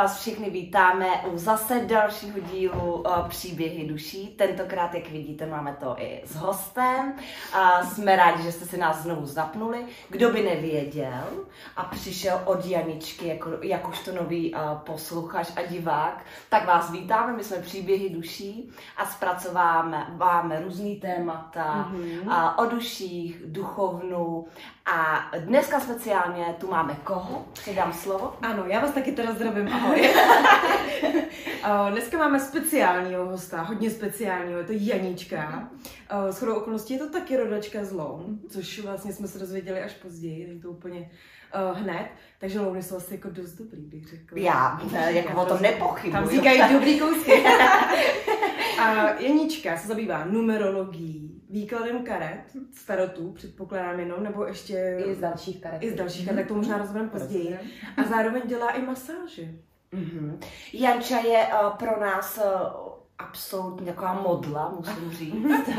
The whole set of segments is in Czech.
Vás všichni vítáme u zase dalšího dílu uh, Příběhy duší. Tentokrát, jak vidíte, máme to i s hostem. A jsme rádi, že jste si nás znovu zapnuli. Kdo by nevěděl a přišel od Janičky jako, jakožto nový uh, posluchač a divák, tak vás vítáme. My jsme Příběhy duší a zpracováme máme různý témata mm-hmm. o duších, duchovnu a dneska speciálně tu máme koho? Předám slovo. Ano, já vás taky teda zdravím, ahoj. dneska máme speciálního hosta, hodně speciálního, je to Janička. S chodou okolností je to taky rodačka z Loun, což vlastně jsme se dozvěděli až později, není to úplně uh, hned, takže Louny jsou asi jako dost dobrý, bych řekla. Já, ne, jako o tom nepochybuji. Tam říkají dobrý kousky. A Janička se zabývá numerologií, výkladem karet, starotů, předpokládám jenom, nebo ještě... I z dalších karet. I z dalších karet, tak to možná rozvedeme později. A zároveň dělá i masáže. Mm-hmm. Janča je uh, pro nás uh, absolutně taková modla, musím říct.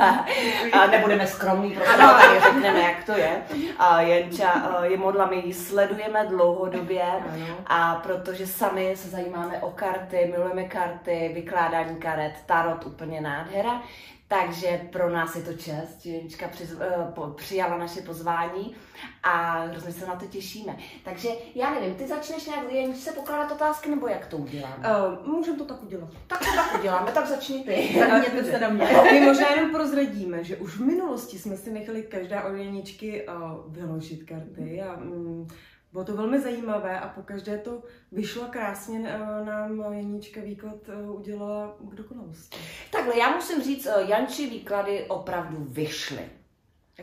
a nebudeme skromní, prostě tady řekneme, jak to je. A Jenča je modla, my ji sledujeme dlouhodobě a protože sami se zajímáme o karty, milujeme karty, vykládání karet, tarot, úplně nádhera. Takže pro nás je to čest, že Jenička uh, přijala naše pozvání a hrozně se na to těšíme. Takže já nevím, ty začneš nějak Jeničce pokládat otázky, nebo jak to uděláme? Uh, můžeme to tak udělat. Tak to tak uděláme, tak začni ty. Tak se na mě. My možná jenom prozradíme, že už v minulosti jsme si nechali každá od Jeničky uh, vyložit karty a um, bylo to velmi zajímavé a po každé to vyšlo krásně, eh, nám Janíčka výklad eh, udělala k dokonalosti. Takhle, já musím říct, eh, Janči výklady opravdu vyšly.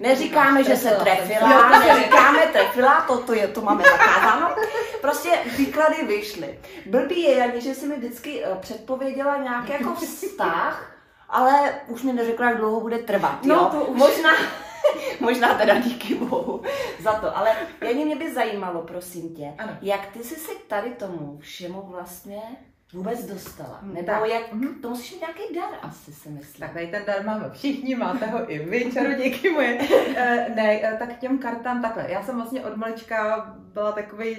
Neříkáme, že se trefila, neříkáme trefila, to, to, je, to máme zakázáno. Prostě výklady vyšly. Blbý je, Janí, že si mi vždycky předpověděla nějaký jako vztah, ale už mi neřekla, jak dlouho bude trvat. No, jo? to už... Možná, Možná teda díky bohu za to. Ale Janě, mě by zajímalo, prosím tě, ano. jak ty jsi se tady tomu všemu vlastně vůbec dostala? Nebo tak. jak, mm-hmm. to musíš mít nějaký dar, asi si myslím. Tak tady ten dar máme všichni, máte ho i vy, čarodějky moje. e, ne, eh, tak těm kartám takhle. Já jsem vlastně od malička byla takový,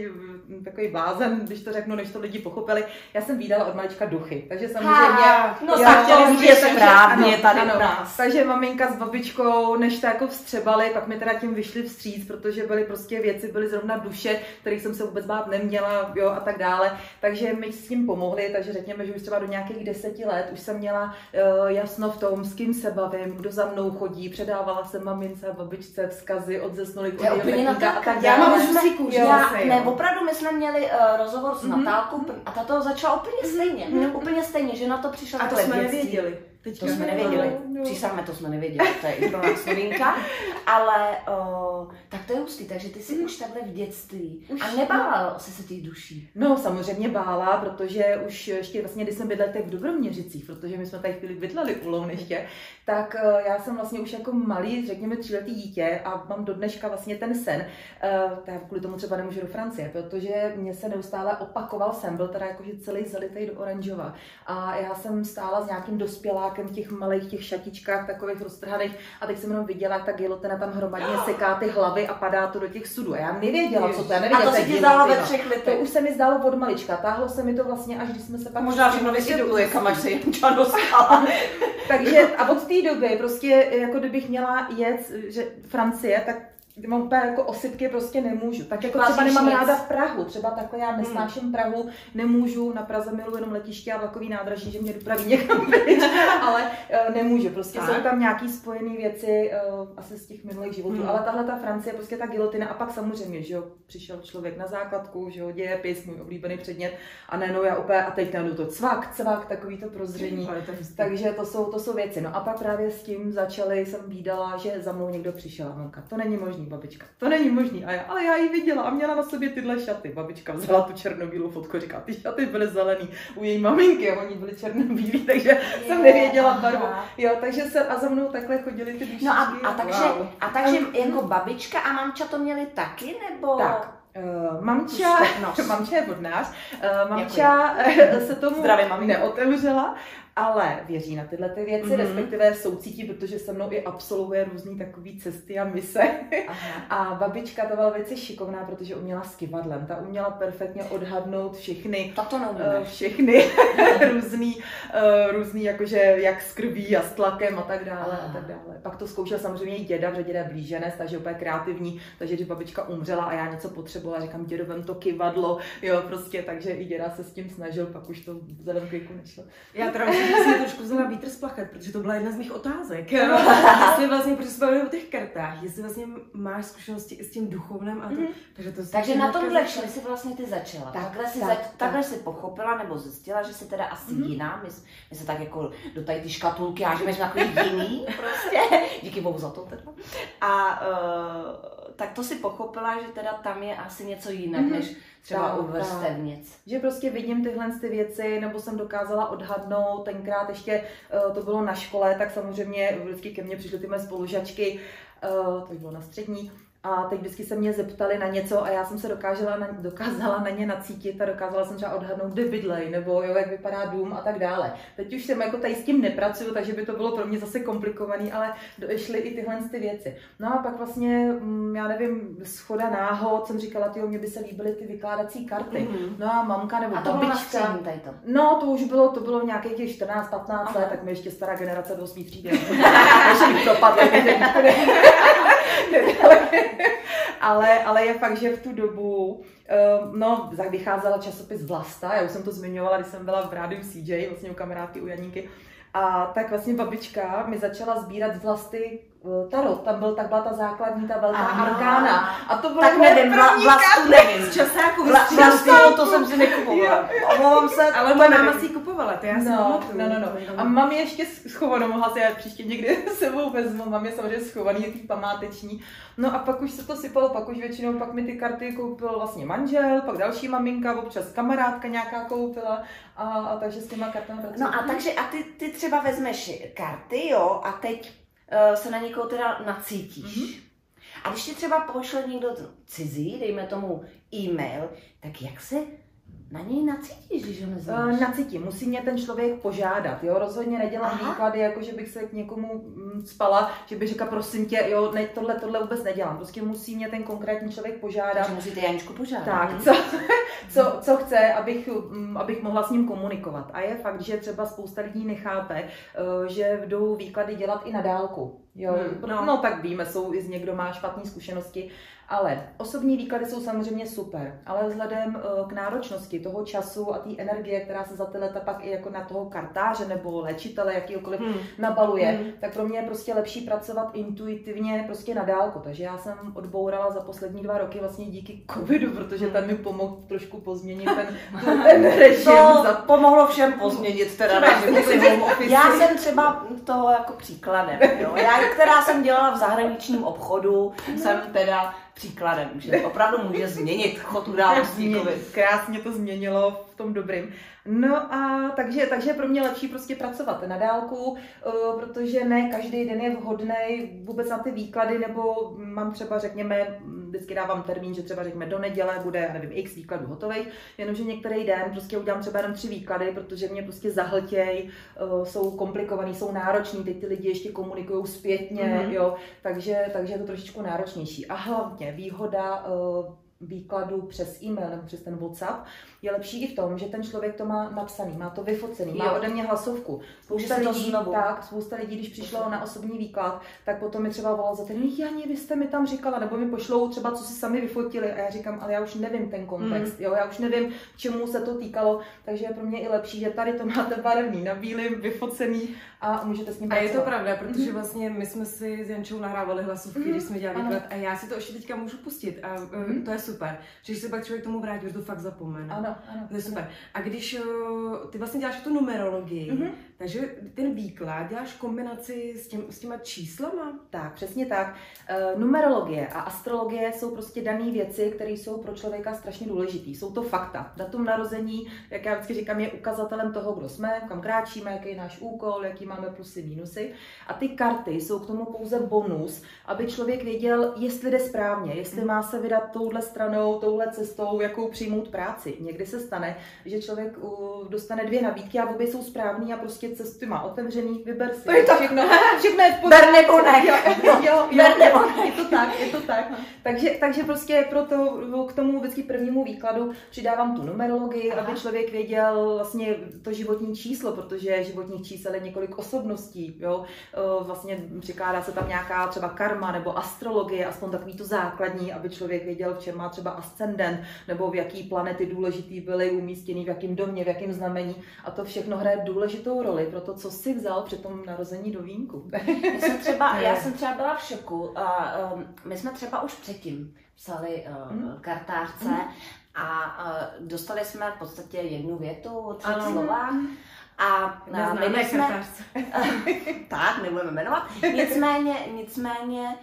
takový blázen, když to řeknu, než to lidi pochopili. Já jsem výdala od malička duchy, takže samozřejmě... Ha, no tak to je správně tady ano, nás. Takže maminka s babičkou, než to jako vstřebali, pak mi teda tím vyšli vstříc, protože byly prostě věci, byly zrovna duše, kterých jsem se vůbec bát neměla, jo, a tak dále. Takže mi s tím pomohli, takže řekněme, že už třeba do nějakých deseti let už jsem měla uh, jasno v tom, s kým se bavím, kdo za mnou chodí, předávala jsem mamince a babičce vzkazy od zesnulých a tak Já mám já, ne, opravdu my jsme měli uh, rozhovor s mm-hmm. Natálkou a ta to začala úplně stejně. Mm-hmm. Úplně stejně, že na to přišla A to jsme nevěděli. Teďka to jsme nevěděli. No, no. Přísáme, to jsme nevěděli, to je i pro nás novinka. Ale o, tak to je hustý, takže ty jsi mm. už takhle v dětství. Už, a nebála no. jsi se těch duší? No, samozřejmě bála, protože už ještě vlastně, když jsem bydlela v Dobroměřicích, protože my jsme tady chvíli bydleli u Louniště, tak uh, já jsem vlastně už jako malý, řekněme tříletý dítě a mám do dneška vlastně ten sen. Uh, tak kvůli tomu třeba nemůžu do Francie, protože mě se neustále opakoval sen, byl teda jakože celý zalitý do oranžova. A já jsem stála s nějakým dospělákem v těch malých těch šatičkách, takových roztrhaných a teď jsem jenom viděla, jak ta gilotina tam hromadně seká ty hlavy a padá to do těch sudů. A já nevěděla, co to je. Nevěděla, a to se ti zdálo ve třech letech? To už se mi zdálo od malička. Táhlo se mi to vlastně, až když jsme se pak... Možná všechno vysvětluje, kam až se Janča Takže a od té doby prostě, jako kdybych měla jet, že Francie, tak mám úplně jako osypky prostě nemůžu. Tak jako třeba nemám nic. ráda v Prahu, třeba takhle já nesnáším hmm. Prahu, nemůžu, na Praze miluji jenom letiště a vlakový nádraží, že mě dopraví někam pryč, ale uh, nemůžu, prostě tak. jsou tam nějaký spojené věci uh, asi z těch minulých životů, hmm. ale tahle ta Francie, prostě ta gilotina a pak samozřejmě, že jo, přišel člověk na základku, že jo, dějepis, můj oblíbený předmět a no já úplně, a teď to cvak, cvak, takový to prozření, hmm, takže to jsou, to jsou věci. No a pak právě s tím začali, jsem výdala, že za mnou někdo přišel a mamka, to není možný, babička, to není možný. A já, ale já ji viděla a měla na sobě tyhle šaty. Babička vzala tu černobílou fotku, říká, ty šaty byly zelený u její maminky, a oni byli černobílí, takže je, jsem nevěděla barvu. Jo, takže se a za mnou takhle chodili ty. No a, a, takže, wow. a takže jako babička a mamča to měli taky, nebo? Tak. Uh, mamča, mamča je vodnář, uh, mamča se tomu neotevřela ale věří na tyhle ty věci, mm-hmm. respektive soucítí, protože se mnou i absolvuje různý takový cesty a mise. Aha. A babička to byla věci šikovná, protože uměla s kivadlem. Ta uměla perfektně odhadnout všechny, to uh, všechny různý, uh, různý jakože jak s krví a s tlakem a tak dále Aha. a tak dále. Pak to zkoušel samozřejmě i děda, protože děda je blíženec, takže úplně kreativní, takže když babička umřela a já něco potřebovala, říkám dědovem to kivadlo, jo, prostě, takže i děda se s tím snažil, pak už to vzhledem k nešlo. Já teda jsem trošku vzala vítr z plachet, protože to byla jedna z mých otázek. jestli vlastně, protože jsme o těch kartách, jestli vlastně máš zkušenosti i s tím duchovnem a to, mm. takže to Takže na tomhle všem si vlastně ty začala. Tak, takhle, si, tak, za, takhle si pochopila nebo zjistila, že jsi teda asi mm. jiná. My, my se tak jako do tady ty škatulky hážeme, že takový jiný prostě. Díky bohu za to teda. A uh, tak to si pochopila, že teda tam je asi něco jinak, mm. než třeba tak, u vrstevnic. Že prostě vidím tyhle ty věci, nebo jsem dokázala odhadnout, tenkrát ještě uh, to bylo na škole, tak samozřejmě vždycky ke mně přišly ty mé spolužačky, uh, to bylo na střední, a teď vždycky se mě zeptali na něco a já jsem se dokázala na, dokázala na ně nacítit a dokázala jsem třeba odhadnout, kde bydlej, nebo jo, jak vypadá dům a tak dále. Teď už jsem jako tady s tím nepracuju, takže by to bylo pro mě zase komplikovaný, ale došly i tyhle ty věci. No a pak vlastně, mm, já nevím, schoda náhod jsem říkala, ty mě by se líbily ty vykládací karty. Mm-hmm. No a mamka nebo a to babička. Tady to. No, to už bylo, to bylo nějakých těch 14-15 let, tak mi ještě stará generace do svých třídy. Takže ale, ale je fakt, že v tu dobu, ehm, no, vycházela časopis Vlasta, já už jsem to zmiňovala, když jsem byla v rádiu CJ, vlastně u kamarádky u Janíky, a tak vlastně babička mi začala sbírat z vlasti Eh, tarot, tam byl, tak byla ta základní, ta velká Aha. arkána. A to bylo tak nevím, vla, vlastu nevím. Z časáku, Vla, vlastu, to jsem si nekupovala. Omlouvám se, ale moje máma si ji kupovala, to já si no, no, no, no. A mám je ještě schovanou, mohla si já příště někdy sebou vezmu, mám je samozřejmě schovaný, je tý památeční. No a pak už se to sypalo, pak už většinou pak mi ty karty koupil vlastně manžel, pak další maminka, občas kamarádka nějaká koupila a, a takže s těma kartami pracuji. No a takže a ty, ty třeba vezmeš karty, jo, a teď se na někoho teda nacítíš. Mm-hmm. A když ti třeba pošle někdo cizí, dejme tomu e-mail, tak jak se na něj nacítíš, když ho neznáš? Uh, nacítím, musí mě ten člověk požádat, jo, rozhodně nedělám Aha. výklady, jako že bych se k někomu mm, spala, že bych řekla, prosím tě, jo, ne, tohle, tohle vůbec nedělám, prostě musí mě ten konkrétní člověk požádat. Takže musíte Janičku požádat. Tak, co, co, co chce, abych, mm, abych mohla s ním komunikovat. A je fakt, že třeba spousta lidí nechápe, uh, že jdou výklady dělat i na dálku. Jo, hmm, no. no tak víme, jsou i z někdo má špatné zkušenosti, ale osobní výklady jsou samozřejmě super, ale vzhledem eh, k náročnosti toho času a té energie, která se za ty leta pak i jako na toho kartáře nebo léčitele, jakýkoliv hmm. nabaluje, hmm. tak pro mě je prostě lepší pracovat intuitivně prostě na dálku. Takže já jsem odbourala za poslední dva roky vlastně díky covidu, protože ten mi pomohl trošku pozměnit ten, ten režim. To za... pomohlo všem pozměnit teda režim. Já jsem třeba toho jako příkladem. Jo? Já, která jsem dělala v zahraničním obchodu, jsem teda příkladem, že opravdu může změnit chod událostí. Krásně to změnilo v tom dobrým. No a takže, takže pro mě lepší prostě pracovat na dálku, eh, protože ne každý den je vhodný vůbec na ty výklady, nebo mám třeba, řekněme, vždycky dávám termín, že třeba řekněme do neděle bude, já nevím, x výkladů hotových, jenomže některý den prostě udělám třeba jenom tři výklady, protože mě prostě zahltěj, eh, jsou komplikovaný, jsou nároční, teď ty lidi ještě komunikují zpětně, mm-hmm. jo, takže, takže je to trošičku náročnější. A hlavně výhoda eh, výkladu přes e-mail nebo přes ten WhatsApp je lepší i v tom, že ten člověk to má napsaný, má to vyfocený, má ode mě hlasovku. Spousta lidí, tak, spousta lidí, když přišlo na osobní výklad, tak potom mi třeba volal za ten, Jani, vy jste mi tam říkala, nebo mi pošlou třeba, co si sami vyfotili a já říkám, ale já už nevím ten kontext, mm. jo, já už nevím, čemu se to týkalo, takže je pro mě i lepší, že tady to máte barevný, na bílým, vyfocený a můžete s ním A je to pravda, protože mhm. vlastně my jsme si s Jančou nahrávali hlasovky, mm. když jsme dělali výklad a já si to ještě teďka můžu pustit a mm. to je super. Že se pak člověk tomu vrátí, že to fakt zapomene. Ano, ano. To je super. A když eh, ty vlastně děláš tu numerologii, mm-hmm. Takže ten výklad děláš kombinaci s, těm, s těma číslama? Tak, přesně tak. Uh, numerologie a astrologie jsou prostě dané věci, které jsou pro člověka strašně důležité. Jsou to fakta. Datum narození, jak já vždycky říkám, je ukazatelem toho, kdo jsme, kam kráčíme, jaký je náš úkol, jaký máme plusy, mínusy. A ty karty jsou k tomu pouze bonus, aby člověk věděl, jestli jde správně, jestli má se vydat touhle stranou touhle cestou, jakou přijmout práci. Někdy se stane, že člověk dostane dvě nabídky a obě jsou správný a prostě cesty má otevřený, vyber si. To je to. Všechno, všechno je v Ber nebo ne. Jo, jo, jo, Ber nebo jo, je to tak, je to tak. Takže, takže prostě proto k tomu vždycky prvnímu výkladu přidávám tu numerologii, Aha. aby člověk věděl vlastně to životní číslo, protože životních čísel je několik osobností, jo. Eh, Vlastně přikládá se tam nějaká třeba karma nebo astrologie, aspoň takový to základní, aby člověk věděl, v čem má třeba ascendent, nebo v jaký planety důležitý byly umístěný, v jakém domě, v jakém znamení. A to všechno hraje důležitou roli pro to, co si vzal při tom narození do vínku. Já jsem třeba, já jsem třeba byla v šoku. A, um, my jsme třeba už předtím psali uh, Mm. kartářce a uh, dostali jsme v podstatě jednu větu, tři Ano. slova. A uh, Neznámé my jsme, tak, nebudeme jmenovat. Nicméně, nicméně,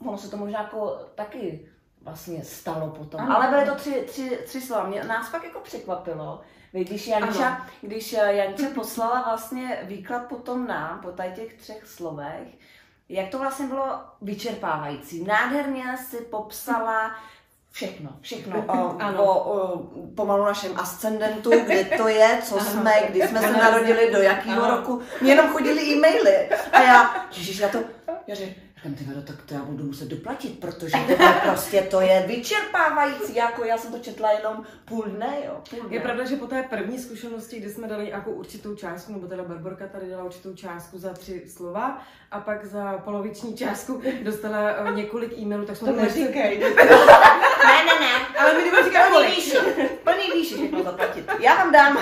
uh, ono se to možná jako taky vlastně stalo potom. Ano. Ale byly to tři, tři, tři slova. Mě, nás fakt jako překvapilo. Víš, Když Janča, když eh, Janča poslala vlastně výklad potom nám, po tady těch třech slovech, jak to vlastně bylo vyčerpávající. Nádherně si popsala všechno, všechno o, Ano. o, o pomalu našem ascendentu, kde to je, co jsme, kdy jsme se narodili, do jakého Ano. roku. Mě jenom chodili e-maily. A já, ježiš, já to, já říkám, říkám, ty vado, tak to já budu muset doplatit, protože to je prostě, to je vyčerpávající, jako já jsem to četla jenom půl dne, jo, půl dne. Je pravda, že po té první zkušenosti, kdy jsme dali nějakou určitou částku, nebo teda Barborka tady dala určitou částku za tři slova, a pak za poloviční částku dostala eh, několik e-mailů, tak jsme To to neříkej. Ne, ne, ne. Ale my říkat Plný výši, plný výši všechno zaplatit. Já vám dám.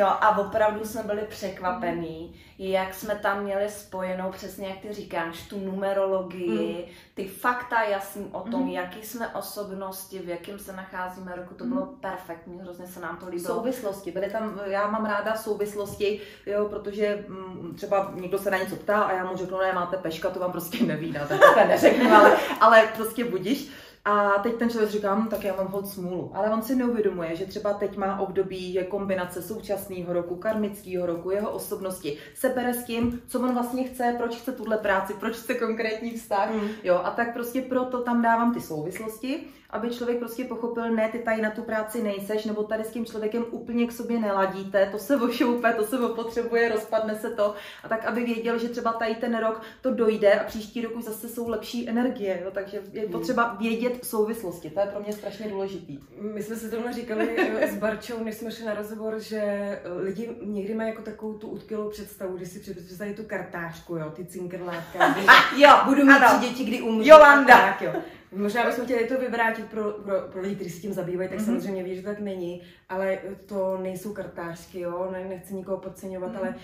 No a opravdu jsme byli překvapení, jak jsme tam měli spojenou, přesně jak ty říkáš, tu numerologii, ty fakta jasný o tom, Mhm. jaký jsme osobnosti, v jakém se nacházíme roku, to bylo perfektní, hrozně se nám to líbilo. Souvislosti, byly tam, já mám ráda souvislosti, jo, protože mm, třeba někdo se na něco ptá a já mu řeknu, ne, máte peška, to vám prostě nevídá, tak to neřeknu, ale, ale prostě budíš. A teď ten člověk říká, hm, tak já mám hod smůlu. Ale on si neuvědomuje, že třeba teď má období, že kombinace současného roku, karmického roku, jeho osobnosti se bere s tím, co on vlastně chce, proč chce tuhle práci, proč chce konkrétní vztah. Mm. Jo, a tak prostě proto tam dávám ty souvislosti, aby člověk prostě pochopil, ne, ty tady na tu práci nejseš, nebo tady s tím člověkem úplně k sobě neladíte, to se ošoupe, to se opotřebuje, rozpadne se to. A tak, aby věděl, že třeba tady ten rok to dojde a příští rok už zase jsou lepší energie. Jo, takže je potřeba vědět souvislosti, to je pro mě strašně důležitý. My jsme si tohle říkali eh, s Barčou, než jsme šli na rozhovor, že eh, lidi někdy mají jako takovou tu utkylou představu, když si představí tu kartářku, jo, ty cinkrlátka, Jo, budu mít ano. tři děti, kdy umřu. Jolanda. Tak, jo. Možná bychom chtěli to vyvrátit pro, pro, pro lidi, kteří se tím zabývají, tak Mhm. samozřejmě ví, že tak není, ale to nejsou kartářky, jo, ne, nechci nikoho podceňovat, Mhm. ale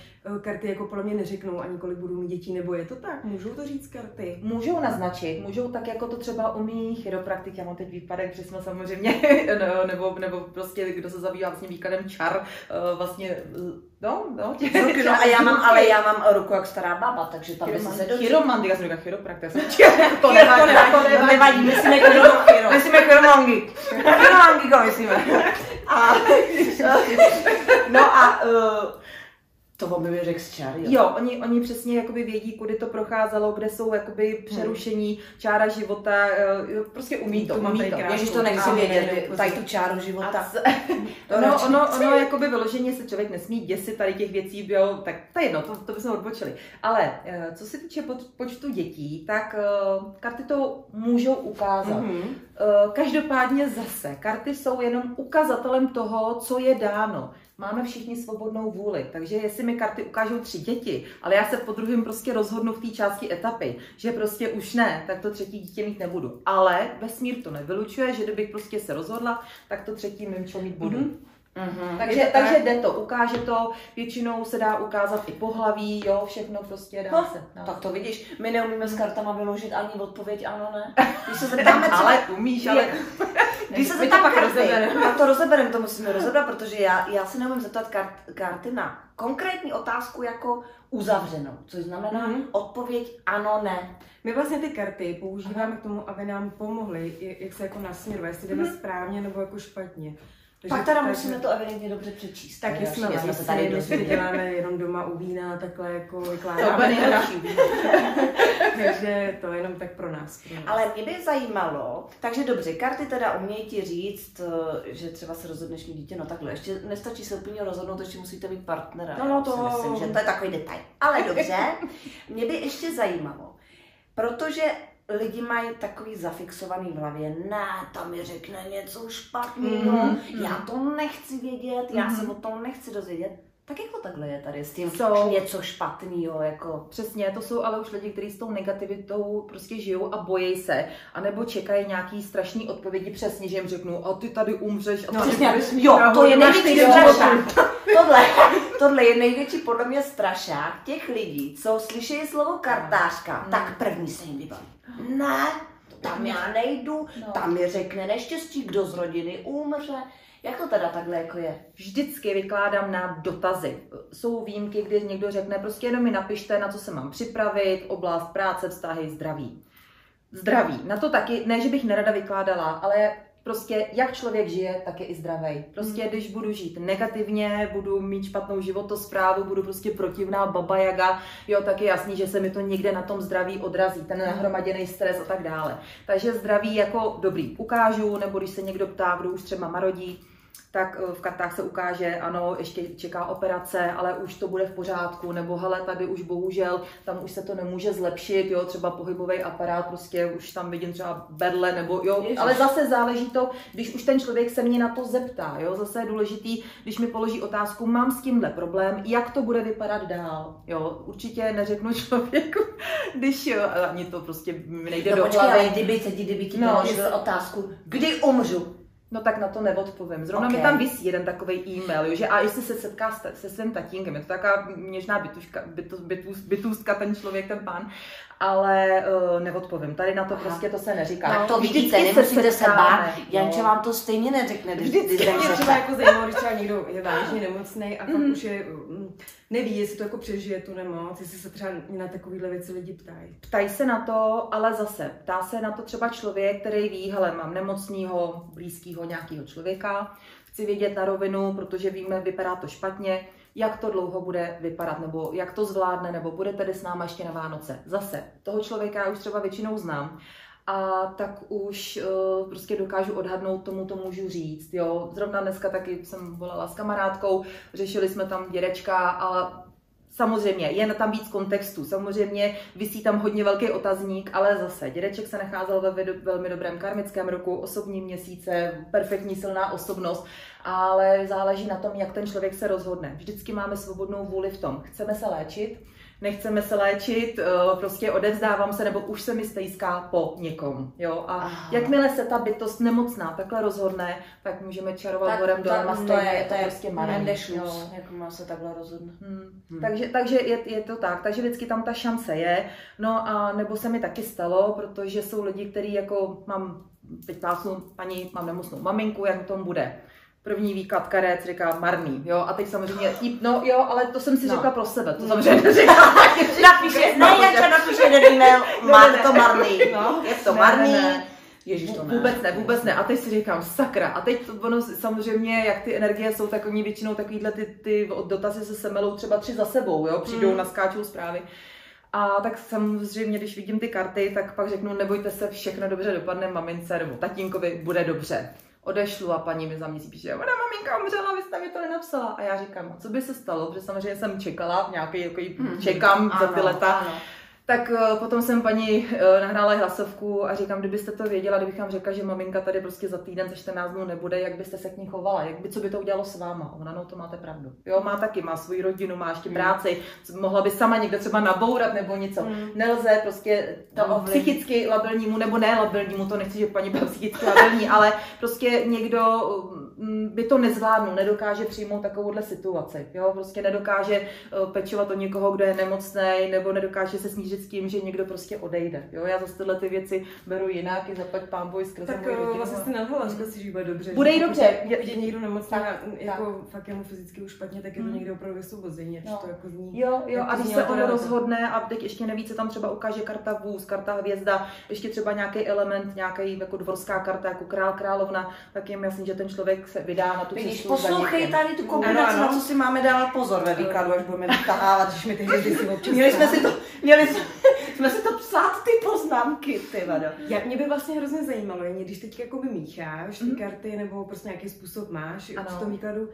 karty jako podle mě neřeknou ani kolik budu mít dětí, nebo je to tak, můžou to říct karty. Můžou naznačit, můžou tak, jako to třeba umí chiropraktik, já mám teď výpadek, že jsme samozřejmě, no, nebo, nebo prostě kdo se zabývá vlastně výkladem čar, eh, vlastně, eh, no, no, těch Ruky, no a já mám, ale já mám ruku jak stará baba, takže tam by se do... Chiromandy, já jsem říkala chiropraktik, já jsem To nevadí, to nevadí, nevadí, myslíme chiro, myslíme chiromangy. Chiromangy, myslíme. A, no a uh, to on by řekl z čary. Jo, oni, oni přesně jakoby vědí, kudy to procházelo, kde jsou jakoby přerušení, čára života, eh, jo, prostě umí to, umí to. Ježiš, to nechci vědět, tady tu čáru života. C- To No, ono, ono jakoby vyloženě se člověk nesmí děsit tady těch věcí, jo, tak to je jedno, to, to bychom odbočili. Ale eh, co se týče poč- počtu dětí, tak eh, karty to můžou ukázat. Mhm. Eh, Každopádně zase, karty jsou jenom ukazatelem toho, co je dáno. Máme všichni svobodnou vůli, takže jestli mi karty ukážou tři děti, ale já se po druhém prostě rozhodnu v té části etapy, že prostě už ne, tak to třetí dítě mít nebudu. Ale vesmír to nevylučuje, že kdybych prostě se rozhodla, tak to třetí mimčo mít budu. Mhm. Mhm. Takže, to takže tak? jde to, ukáže to, většinou se dá ukázat i pohlaví, jo, všechno prostě dá No, se. Dá Tak to vidíš, my neumíme s kartama vyložit ani odpověď ano, ne. Když se zeptáme třeba, ale umíš, ale... když se My to zeptám pak rozebereme. to rozebereme, to musíme rozebrat, protože já, já se neumím zeptat kart, karty na konkrétní otázku jako uzavřenou, což znamená Mhm. odpověď ano, ne. My vlastně ty karty používáme k tomu, aby nám pomohly, jak se jako nasměrovat, jestli jdeme Mhm. správně nebo jako špatně. Takže, Pak teda tak, musíme to evidentně dobře přečíst. Tak jestli jsme se tady my si děláme jenom doma u vína, takhle jako vykládáme. To takže to jenom tak pro nás, pro nás. Ale mě by zajímalo, takže dobře, karty teda umějí ti říct, eh, že třeba se rozhodneš mít dítě, no takhle, ještě nestačí se úplně rozhodnout, ještě musíte mít partnera. No, no to... myslím, že to je takový detail. Ale dobře, mě by ještě zajímalo, protože lidi mají takový zafixovaný v hlavě, ne, tam mi řekne něco špatného, mm-hmm. já to nechci vědět, já mm-hmm. se o tom nechci dozvědět. Tak jako takhle je tady s tím jsou, něco špatného, jako... Přesně, to jsou ale už lidi, kteří s tou negativitou prostě žijou a bojí se, anebo čekají nějaký strašný odpovědi přesně, že jim řeknu, a ty tady umřeš a no, přesně, jo, to je největší tohle, tohle je největší podle mě strašák těch lidí, co slyší slovo kartářka, no. tak první se jim vybaví. Ne, tam já nejdu, no. tam mi řekne neštěstí, kdo z rodiny umře. Jak to teda takhle jako je? Vždycky vykládám na dotazy. Jsou výjimky, kdy někdo řekne, prostě jenom mi napište, na co se mám připravit, oblast práce, vztahy, zdraví. Zdraví. Na to taky, ne, že bych nerada vykládala, ale prostě jak člověk žije, tak je i zdravý. Prostě mm. když budu žít negativně, budu mít špatnou životosprávu, budu prostě protivná baba jaga, jo, tak je jasný, že se mi to někde na tom zdraví odrazí, ten mhm. nahromaděný stres a tak dále. Takže zdraví jako dobrý ukážu, nebo když se někdo ptá, kdo už třeba marodí, tak eh, v kartách se ukáže, ano, ještě čeká operace, ale už to bude v pořádku, nebo hele, tady už bohužel, tam už se to nemůže zlepšit, jo, třeba pohybový aparát, prostě už tam vidím třeba berle, nebo jo, Ježiš. ale zase záleží to, když už ten člověk se mě na to zeptá, jo, zase je důležitý, když mi položí otázku, mám s tímhle problém, jak to bude vypadat dál, jo, určitě neřeknu člověku, když jo, ani to prostě nejde no, do počkej, hlavy. ale kdyby, kdyby ti no, položil otázku, kdy umřu, No tak na to neodpovím. Zrovna okay. mi tam vysí jeden takový e-mail, jo, že a jestli se setká se, se svým tatínkem, je to taková něžná bytuška, bytu, bytu, bytůstka, ten člověk, ten pán, ale uh, neodpovím. Tady na to Aha. prostě to se neříká. No, to vidíte, nemusíte se bát. Janče vám to stejně neřekne. Vždycky mě třeba jako zajímalo, když třeba někdo je vážně nemocný a mm. pak už je, mm, neví, jestli to jako přežije tu nemoc, jestli se třeba na takovéhle věci lidi ptají. Ptají se na to, ale zase, ptá se na to třeba člověk, který ví, hele, mám nemocného, blízkého nějakého člověka, chci vědět na rovinu, protože víme, vypadá to špatně, jak to dlouho bude vypadat, nebo jak to zvládne, nebo bude tedy s náma ještě na Vánoce. Zase, toho člověka já už třeba většinou znám, a tak už uh, prostě dokážu odhadnout, tomu to můžu říct. Jo. Zrovna dneska taky jsem volala s kamarádkou, řešili jsme tam dědečka a Samozřejmě, je tam víc kontextu. Samozřejmě vysí tam hodně velký otazník, ale zase dědeček se nacházel ve velmi dobrém karmickém roku, osobní měsíce, perfektní silná osobnost, ale záleží na tom, jak ten člověk se rozhodne. Vždycky máme svobodnou vůli v tom. Chceme se léčit, nechceme se léčit, eh, prostě odevzdávám se, nebo už se mi stejská po někom. Jo? A Aha. jakmile se ta bytost nemocná takhle rozhodne, tak můžeme čarovat tak, horem dolem a to je, to je prostě marný. jak má se takhle rozhodne. Hmm. Hmm. Takže, takže je, je, to tak, takže vždycky tam ta šance je. No a nebo se mi taky stalo, protože jsou lidi, kteří jako mám, teď pásnu paní, mám nemocnou maminku, jak tom bude první výklad karet, říká marný, jo, a teď samozřejmě, no jo, ale to jsem si no. řekla pro sebe, to samozřejmě neříkám. Napíše, ne, Janča napíše jeden e-mail, má to marný, no, je to ne, marný, ne, ne. Ježiš, to ne. Vůbec ne, vůbec ne. A teď si říkám, sakra. A teď ono samozřejmě, jak ty energie jsou, tak oni většinou takovýhle ty, ty dotazy se semelou třeba tři za sebou, jo, přijdou, mm. naskáčou zprávy. A tak samozřejmě, když vidím ty karty, tak pak řeknu, nebojte se, všechno dobře dopadne, mamince nebo tatínkovi bude dobře odešlu a paní mi za měsíc píše, ona maminka umřela, vy jste mi to nenapsala. A já říkám, co by se stalo, protože samozřejmě jsem čekala, nějaký, jako čekám mm-hmm. za ty leta. Ano tak uh, potom jsem paní uh, nahrála hlasovku a říkám, kdybyste to věděla, kdybych vám řekla, že maminka tady prostě za týden, za 14 dnů nebude, jak byste se k ní chovala, jak by, co by to udělalo s váma. Ona, no to máte pravdu. Jo, má taky, má svoji rodinu, má ještě mm. práci, mohla by sama někde třeba nabourat nebo něco. Mm. Nelze prostě to psychicky labilnímu, nebo ne labilnímu, to nechci, že paní byla psychicky labilní, ale prostě někdo by to nezvládnul, nedokáže přijmout takovouhle situaci. Jo, prostě nedokáže uh, pečovat o někoho, kdo je nemocný, nebo nedokáže se snížit smířit s tím, že někdo prostě odejde. Jo? Já zase tyhle ty věci beru jinak, i zaplať pán boj skrze Tak moji eh, rodinu. vlastně jsi nadhala, řekla si, že bude dobře. Bude že jí pokud dobře. Je, je někdo nemocný Tak, jako fakt je mu fyzicky už špatně, tak je to Mm. někdo opravdu vysvobození, No. to jako zní. Jo, jo, jak a když se to on realita. rozhodne a teď ještě neví, co tam třeba ukáže karta vůz, karta hvězda, ještě třeba nějaký element, nějaký jako dvorská karta, jako král, královna, tak je jasný, že ten člověk se vydá na tu Vidíš, cestu poslouchej tady tu kombinaci, Ano, ano. na co si máme dávat pozor ve výkladu, až budeme vytahávat. Když mi ty hvězdy si občas Měli jsme si to, měli jsme, jsme si to psát ty poznámky, ty vado. Já, mě by vlastně hrozně zajímalo, když teď jakoby mícháš ty Mhm. karty nebo prostě nějaký způsob máš Ano. v tom výkladu,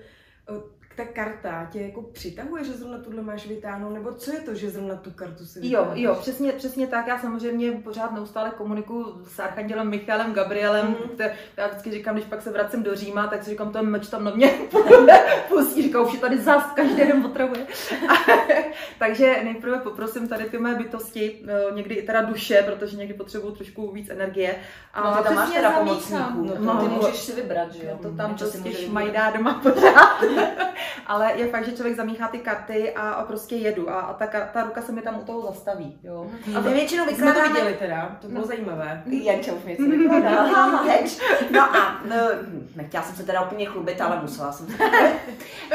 ta karta tě jako přitahuje, že zrovna tuhle máš vytáhnout, nebo co je to, že zrovna tu kartu si Jo, vytáhneš? jo, přesně, přesně tak. Já samozřejmě pořád neustále komunikuju s Archandělem Michalem Gabrielem. Mm. Já vždycky říkám, když pak se vracím do Říma, tak si říkám, ten meč tam na mě pustí. Říkám, už je tady zas, každý den otravuje. Takže nejprve poprosím tady ty mé bytosti, eh, někdy i teda duše, protože někdy potřebuju trošku víc energie. A no, ty tam máš teda pomocníků, No, ty no, můžeš si vybrat, že jo? to tam prostě šmajdá doma pořád. Ale je fakt, že člověk zamíchá ty karty a, a prostě jedu. A, a ta, ta ruka se mi tam u toho zastaví. Jo. A my většinou My jsme to vykládáme... viděli teda, to bylo zajímavé. Janča už něco vykládala. No a no, nechtěla jsem se teda úplně chlubit, ale musela jsem.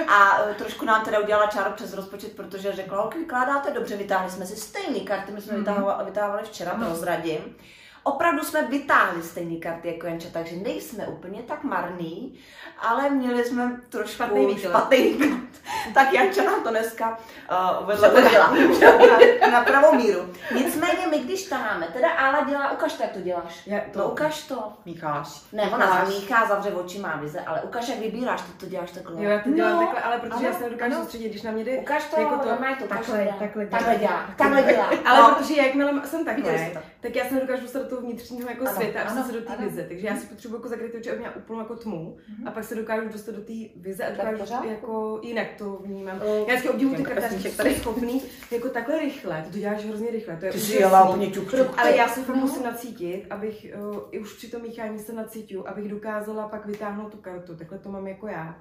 A eh, trošku nám teda udělala čáru přes rozpočet, protože řekla, ok, vykládáte dobře, vytáhli jsme si stejné karty, my jsme Mhm. vytáhali, vytáhali včera, prozradím. Opravdu jsme vytáhli stejné karty jako Janča, takže nejsme úplně tak marný, ale měli jsme trošku Špatný špatný. Tak Janča nám to dneska uh, uvedla teda na, na pravou míru. Nicméně my když taháme, teda Ála dělá, ukaž to, jak to děláš. Já, To ukaž to. Mícháš. Ne, ona zamíchá, zavře oči, má vize, ale ukaž, jak vybíráš, ty to děláš takhle. Jo, já to dělám No, takhle, ale protože ano, já se nedokážu ano. soustředit, když na mě jde Ukaž to, jako to, normálně to ukaž, takhle, dělá. takhle, takhle dělá, takhle dělá. Ale No. protože jakmile jsem takhle, tak já se nedokážu dostat do toho vnitřního jako Ano, světa, ano, se do té vize. Takže já si potřebuji jako zakrýt oči, aby měla úplnou jako tmu a pak se dokážu dostat do té vize a dokážu jako jinak to vnímám. O, Já vždycky obdivuju ty jsou tady. schopný jako takhle rychle, ty to děláš hrozně rychle, to je Ty jsi jela úplně čuk. Ale já se fakt No. musím nacítit, abych uh, i už při tom míchání se nacítiu, abych dokázala pak vytáhnout tu kartu. Takhle to mám jako já.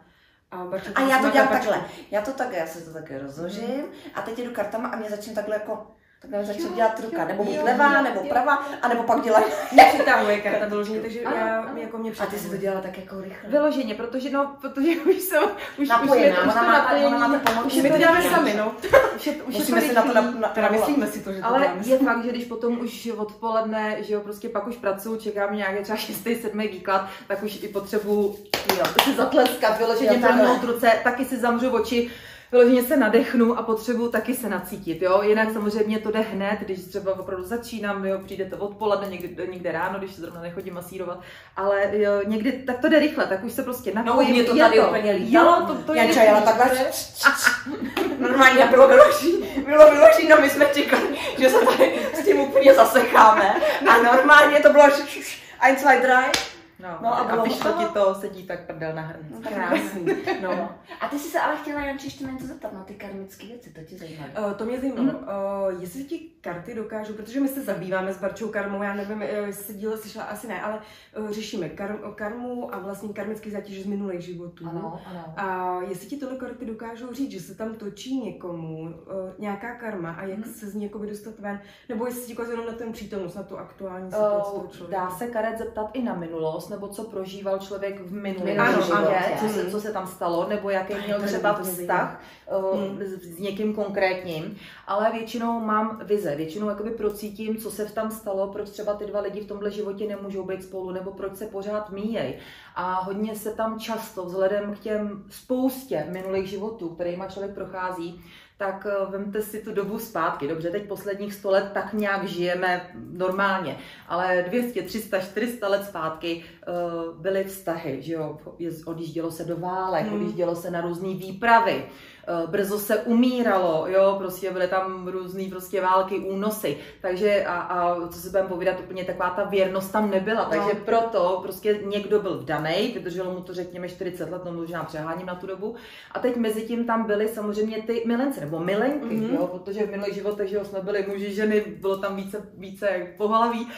A, A já to dělám takhle. Já to takhle, já se to také rozložím a teď jdu kartama a mě začne takhle jako takhle začne dělat ruka, nebo jo, levá, nebo pravá, a nebo pak dělat. Nepřitahuje karta vyloženě, takže Ano, já, ano. jako mě A ty si to dělala tak jako rychle. Vyloženě, protože no, protože už jsem, už, Napojená, už, ona to má- napojení, ona má pomoc. už My to děláme sami, no. Už je, už Musíme si na to na, na, Teda myslíme si to, že to Ale děláme je fakt, že když potom už odpoledne, že jo, prostě pak už pracuji, čeká mě nějaký třeba 6. 7. výklad, tak už i potřebuji jo, si zatleskat, vyloženě trhnout ruce, taky si zamřu oči, vyloženě se nadechnu a potřebuji taky se nacítit, jo. Jinak samozřejmě to jde hned, když třeba opravdu začínám, jo, přijde to odpoledne, někdy, někde ráno, když se zrovna nechodím masírovat, ale jo, někdy tak to jde rychle, tak už se prostě No, napojím. mě to tady úplně lítalo. Jo, to, to je Janča jela rychlý. takhle. Normálně bylo vyloží, bylo vyloží, no my jsme čekali, že se tady s tím úplně zasecháme. A normálně to bylo eins, zwei, drei. No, No no a a, bylo a vyšlo ti to, sedí tak prdel na hrnci. Krásný. No. A ty jsi se ale chtěla, Janči, ještě na něco zeptat na ty karmické věci, to tě zajímá. Uh, to mě zajímalo, uh, jestli ti karty dokážou, protože my se zabýváme s Barčou karmou, já nevím, uh, jestli se díl slyšela, asi ne, ale uh, řešíme kar- karmu a vlastně karmický zátěž z minulých životů. ano. A jestli ti tohle karty dokážou říct, že se tam točí někomu uh, nějaká karma a jak Mhm. se z ní jakoby dostat ven, nebo jestli ti jenom na ten přítomnost, na tu aktuální situaci Uh, dá se karet zeptat i na minulost, nebo co prožíval člověk v minulém Ano, životě, ano. co, se, co se tam stalo, nebo jaký měl třeba vztah uh, s, s někým konkrétním. Ale většinou mám vize, většinou jakoby procítím, co se tam stalo, proč třeba ty dva lidi v tomhle životě nemůžou být spolu, nebo proč se pořád míjejí. A hodně se tam často, vzhledem k těm spoustě minulých životů, kterýma člověk prochází, tak eh, vemte si tu dobu zpátky. Dobře, teď posledních 100 let tak nějak žijeme normálně, ale 200, 300, 400 let zpátky uh, byly vztahy, že jo, odjíždělo se do válek, Hmm. odjíždělo se na různé výpravy, brzo se umíralo, jo, prostě byly tam různé prostě války, únosy, takže a, a co si budeme povídat, úplně taková ta věrnost tam nebyla, takže No. proto prostě někdo byl vdanej, vydrželo mu to řekněme 40 let, no možná přeháním na tu dobu, a teď mezi tím tam byly samozřejmě ty milenci, nebo milenky, mm-hmm. jo, protože v minulých životech že jsme byli muži, ženy, bylo tam více, více pohlaví, uh,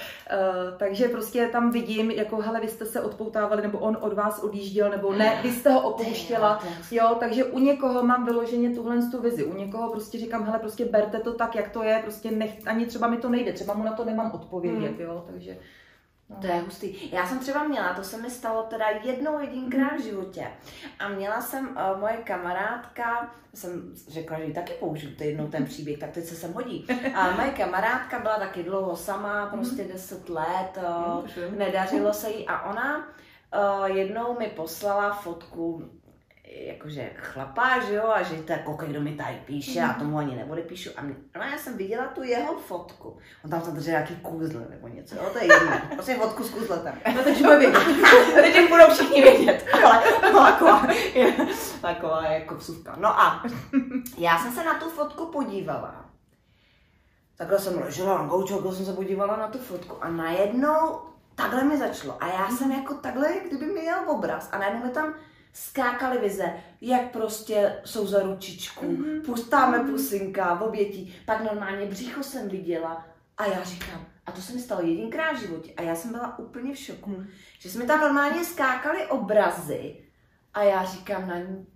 takže prostě tam vidím, jako hele, vy jste se odpoutávali, nebo on od vás odjížděl, nebo ne, vy jste ho opouštěla, jo, takže u někoho mám vyloženě tuhle tu vizi, u někoho prostě říkám, hele, prostě berte to tak, jak to je, prostě nech, ani třeba mi to nejde, třeba mu na to nemám odpovědět, mm. jo, takže... No. To je hustý. Já jsem třeba měla, to se mi stalo teda jednou jedinkrát v životě. A měla jsem, uh, moje kamarádka, jsem řekla, že ji taky použiju to jednou ten příběh, tak teď se sem hodí. A moje kamarádka byla taky dlouho sama, prostě 10 let, uh, nedařilo se jí a ona uh, jednou mi poslala fotku jakože chlapá, že jo, a že to jako kdo mi tady píše a tomu ani neodepíšu. A, mě, a já jsem viděla tu jeho fotku. On tam držel nějaký kůzle nebo něco, jo, to je jedno. Prostě fotku s kůzletem. No teď bude vědět. teď budou všichni vědět. Ale no, taková, je, taková jako vsuvka. No a já jsem se na tu fotku podívala. Takhle jsem ležela na gauču, jsem se podívala na tu fotku a najednou takhle mi začalo. A já jsem jako takhle, kdyby mi jel obraz a najednou mi tam skákaly vize, jak prostě jsou za ručičku, mm-hmm. pustáme pusinka v obětí, pak normálně břicho jsem viděla a já říkám, a to se mi stalo jedinkrát v životě a já jsem byla úplně v šoku, mm. že jsme tam normálně skákaly obrazy a já říkám na ní,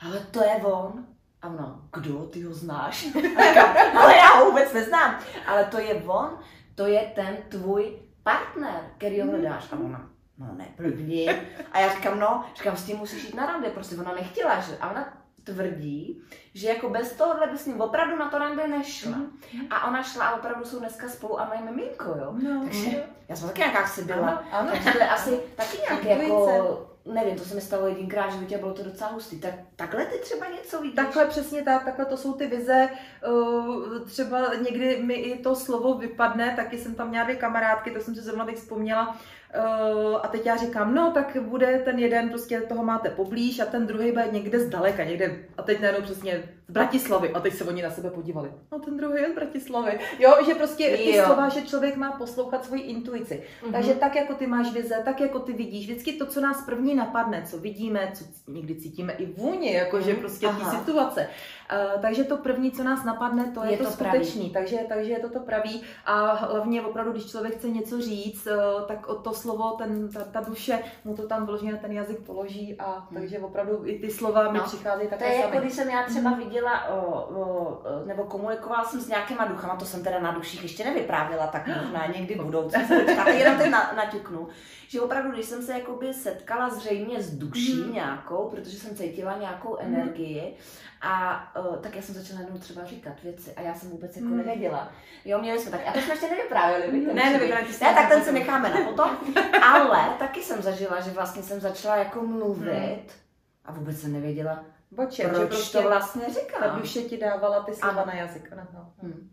ale to je on. A ona, kdo, ty ho znáš? Říkám, ale já ho vůbec neznám. Ale to je on, to je ten tvůj partner, který ho mhm. hledáš. A ona, no ne, blbni. A já říkám, no, říkám, s tím musíš jít na rande, prostě ona nechtěla, že? A ona tvrdí, že jako bez tohohle by s ním opravdu na to rande nešla. Mm. A ona šla a opravdu jsou dneska spolu a mají miminko, jo? No, Takže já jsem taky nějaká si byla. Ano, ano. Takže to je asi taky nějaké jako nevím, to se mi stalo jedinkrát v životě a bylo to docela hustý. Tak, takhle ty třeba něco vidíš? Takhle přesně tak, takhle to jsou ty vize. Uh, třeba někdy mi i to slovo vypadne, taky jsem tam měla dvě kamarádky, to jsem si zrovna teď vzpomněla, a teď já říkám, no tak bude ten jeden, prostě toho máte poblíž a ten druhý bude někde zdaleka, někde, a teď najednou přesně z Bratislavy a teď se oni na sebe podívali. No ten druhý je z Bratislavy. Jo, že prostě ty jo. slova, že člověk má poslouchat svoji intuici. Mm-hmm. Takže tak jako ty máš vize, tak jako ty vidíš, vždycky to, co nás první napadne, co vidíme, co někdy cítíme i vůni, jakože mm-hmm. prostě ty situace. Uh, takže to první, co nás napadne, to je, je to, to skutečný, takže, takže je to to pravý a hlavně opravdu, když člověk chce něco říct, uh, tak o to slovo, ten, ta, ta duše mu to tam vložně ten jazyk položí a hmm. takže opravdu i ty slova no, mi přicházejí takové To je jako, když jsem já třeba hmm. viděla o, o, nebo komunikovala jsem s nějakýma duchama, to jsem teda na duších ještě nevyprávěla, tak možná někdy budoucí, jenom teď na, naťuknu, že opravdu, když jsem se jakoby setkala zřejmě s duší hmm. nějakou, protože jsem cítila nějakou hmm. energii a uh, tak já jsem začala jenom třeba říkat věci a já jsem vůbec jako hmm. nevěděla. Jo, měli jsme tak, a to jsme ještě nevyprávěli. Ne, ne, nevyprávěli. Ne, tak ten si necháme na potom. Ale taky jsem zažila, že vlastně jsem začala jako mluvit hmm. a vůbec jsem nevěděla, Boče, proč prostě to vlastně říkám. Ta duše ti dávala ty slova a, na jazyk. No. Hmm.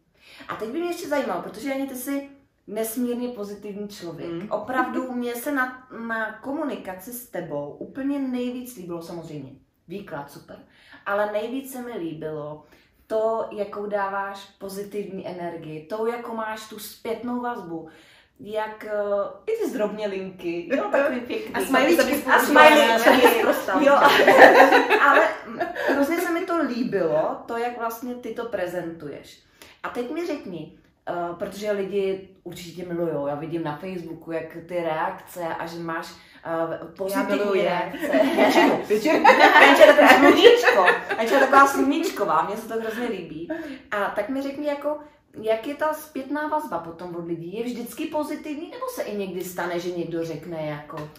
A teď by mě ještě zajímalo, protože ani ty jsi nesmírně pozitivní člověk. Mm. Opravdu mě se na, na komunikaci s tebou úplně nejvíc líbilo samozřejmě. Výklad super. Ale nejvíc se mi líbilo to, jakou dáváš pozitivní energii, to, jakou máš tu zpětnou vazbu, jak uh, i ty zdrobně linky, jo, takový pěkný. A smajlíčky. A smajlíčky. jo, ale hrozně se mi to líbilo, to, jak vlastně ty to prezentuješ. A teď mi řekni, Uh, protože lidi určitě milujou. Já vidím na Facebooku, jak ty reakce a že máš uh, pozitivní reakce. Většinu, většinu. Sluníčko. Je taková sluníčková, mně se to hrozně líbí. A tak mi řekni, jako, jak je ta zpětná vazba potom od lidí? Je vždycky pozitivní, nebo se i někdy stane, že někdo řekne jako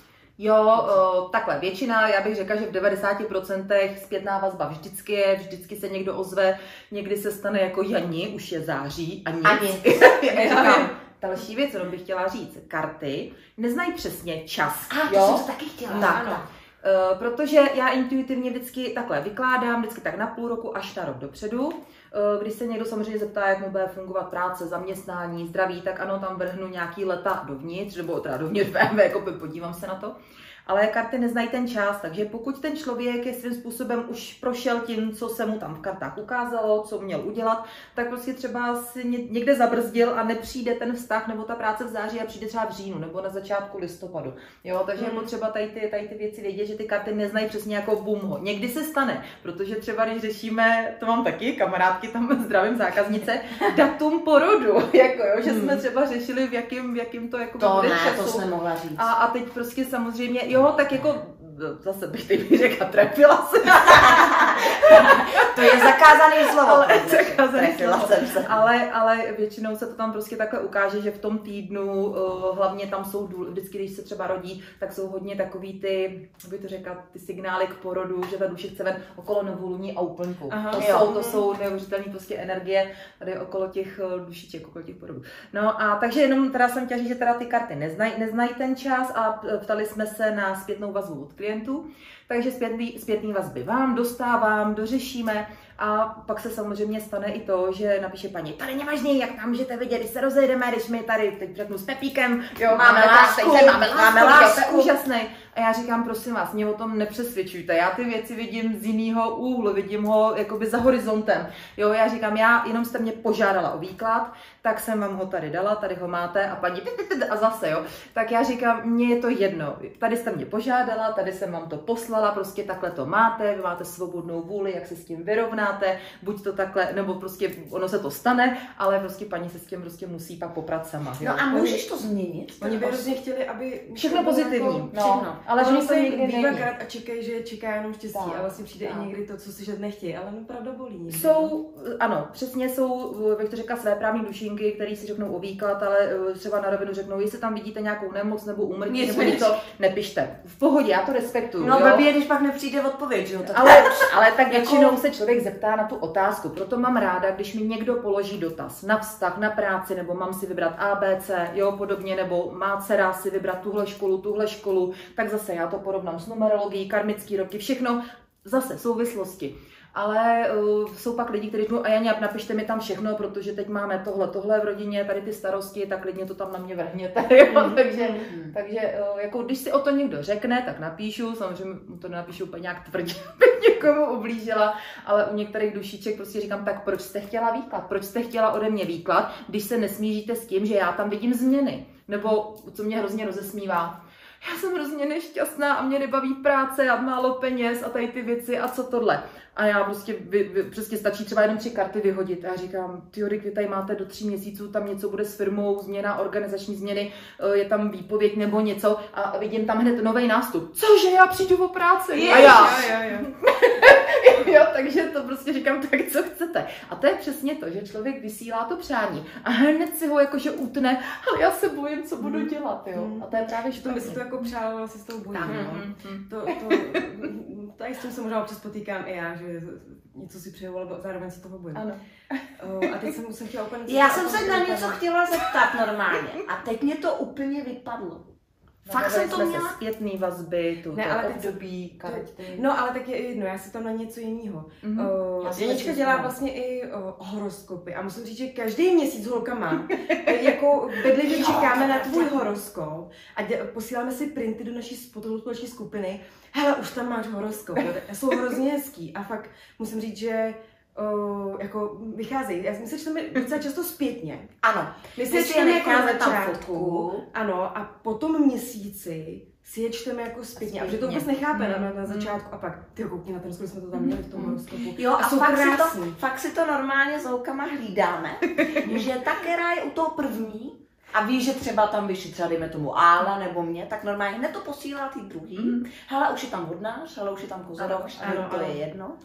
Jo, o, takhle, většina, já bych řekla, že v 90% zpětná vazba vždycky je, vždycky se někdo ozve, někdy se stane jako Jani, už je září a nic. Ani. říkám, další věc, co bych chtěla říct, karty neznají přesně čas. A, to jo? jsem to taky chtěla. Tak, ano. Uh, protože já intuitivně vždycky takhle vykládám, vždycky tak na půl roku až na rok dopředu. Uh, když se někdo samozřejmě zeptá, jak mu bude fungovat práce, zaměstnání, zdraví, tak ano, tam vrhnu nějaký leta dovnitř, nebo teda dovnitř BMW, jako podívám se na to. Ale karty neznají ten čas, takže pokud ten člověk je svým způsobem už prošel tím, co se mu tam v kartách ukázalo, co měl udělat, tak prostě třeba si někde zabrzdil a nepřijde ten vztah nebo ta práce v září a přijde třeba v říjnu nebo na začátku listopadu. Jo, takže je potřeba tady ty, tady ty věci vědět, že ty karty neznají přesně jako bum. Někdy se stane, protože třeba když řešíme, to mám taky, kamarádky tam zdravím zákaznice, datum porodu, jako jo, že jsme hmm. třeba řešili, v jakým, v jakým to jako To ne, času. to jsem mohla říct. A, a teď prostě samozřejmě, jo, tak jako zase bych teď řekla, trefila se. to je zakázaný slovo. Ale, zakázaný slovo. Se. Ale, ale většinou se to tam prostě takhle ukáže, že v tom týdnu, uh, hlavně tam jsou, důl, vždycky, když se třeba rodí, tak jsou hodně takový ty, by to řekla, ty signály k porodu, že ta duše chce ven okolo novoluní a úplňku. Aha, to, jsou, to jsou neuvěřitelné prostě energie tady okolo těch uh, dušiček, okolo těch porodů. No a takže jenom teda jsem chtěla říct, že teda ty karty neznají, neznají ten čas a ptali jsme se na zpětnou vazbu od klientů. Takže zpětný, zpětný vazby vám dostávám, dořešíme a pak se samozřejmě stane i to, že napíše paní, tady nevažně, jak tam můžete vidět, když se rozejdeme, když my tady, teď řeknu s Pepíkem, jo, máme, máme lásku, máme lásku, máme lásku, to je úžasný. A já říkám, prosím vás, mě o tom nepřesvědčujte. Já ty věci vidím z jiného úhlu, vidím ho jakoby za horizontem. Jo, já říkám, já jenom jste mě požádala o výklad, tak jsem vám ho tady dala, tady ho máte a paní a zase, jo. Tak já říkám, mně je to jedno. Tady jste mě požádala, tady jsem vám to poslala, prostě takhle to máte, vy máte svobodnou vůli, jak se s tím vyrovnáte, buď to takhle, nebo prostě ono se to stane, ale prostě paní se s tím prostě musí pak poprat sama. Jo. No a můžeš to změnit? Oni by hrozně chtěli, aby... Všechno pozitivní. Jako, no. Všechno. Ale že se někdy není. a čekají, že čeká jenom štěstí tak, a vlastně přijde tak. i někdy to, co si že nechtějí, ale no pravda bolí. Někdy. Jsou, ano, přesně jsou, bych to řekla, své právní dušinky, které si řeknou o výklad, ale eh, třeba na rovinu řeknou, jestli tam vidíte nějakou nemoc nebo úmrtí nebo něco, nepište. V pohodě, já to respektuju. No, blbě, když pak nepřijde odpověď, že jo? Tak ale, ale tak většinou jako... se člověk zeptá na tu otázku. Proto mám ráda, když mi někdo položí dotaz na vztah, na práci, nebo mám si vybrat ABC, jo, podobně, nebo má dcera si vybrat tuhle školu, tuhle školu, tak zase já to porovnám s numerologií, karmický roky, všechno zase souvislosti ale uh, jsou pak lidi, kteří řeknou, a Janě, napište mi tam všechno, protože teď máme tohle, tohle v rodině, tady ty starosti, tak klidně to tam na mě vrhněte. Mm. takže, mm. takže uh, jako, když si o to někdo řekne, tak napíšu, samozřejmě to nenapíšu úplně nějak tvrdě, abych někomu ublížila, ale u některých dušiček prostě říkám, tak proč jste chtěla výklad, proč jste chtěla ode mě výklad, když se nesmíříte s tím, že já tam vidím změny. Nebo, co mě hrozně rozesmívá, já jsem hrozně nešťastná a mě nebaví práce a málo peněz a tady ty věci a co tohle. A já prostě, vy, vy, prostě stačí třeba jenom tři karty vyhodit. A já říkám, Teorik, vy tady máte do tří měsíců, tam něco bude s firmou, změna, organizační změny, eh, je tam výpověď nebo něco a vidím tam hned nový nástup. Cože, já přijdu o práci? Je, a já. Jo, jo, jo. jo, takže to prostě říkám, tak co chcete. A to je přesně to, že člověk vysílá to přání a hned si ho jakože utne, ale já se bojím, co budu hmm. dělat, jo. Hmm. A to je právě že To by si to jako přála, asi s tou bojím. Tak, no. mm, to, to, tady s tím se možná občas potýkám i já, že něco si přeju, ale zároveň se toho bojím. Ano. Uh, a teď jsem se chtěla úplně... Já jsem se na něco chtěla zeptat normálně a teď mě to úplně vypadlo. Fakt jsem to měla? zpětný vazby, tu ne, ale období, karty. No, ale tak je jedno, já si tam na něco jiného. Mm-hmm. Uh, Janička dělá vlastně i uh, horoskopy a musím říct, že každý měsíc holka má. jako bedlivě čekáme na tvůj horoskop a dě, posíláme si printy do naší společné skupiny. Hele, už tam máš horoskop. Jsou hrozně hezký a fakt musím říct, že uh, jako vycházejí. Já si čteme docela často zpětně. Ano. My si je čteme jako na začátku. Ano, a potom měsíci si je čteme jako zpětně. A že to vůbec nechápe na, na, na začátku. A pak, ty koukni na ten skoro jsme to tam měli v tom horoskopu. Jo, a, a jsou fakt, krásný. si to, fakt si to normálně s holkama hlídáme, že ta, která je u toho první, a ví, že třeba tam vyšší třeba dejme tomu Ála nebo mě, tak normálně hned to posílá ty druhý. Mm. Hele, už je tam vodnář, hele, už je tam kozoroš, to ano. je jedno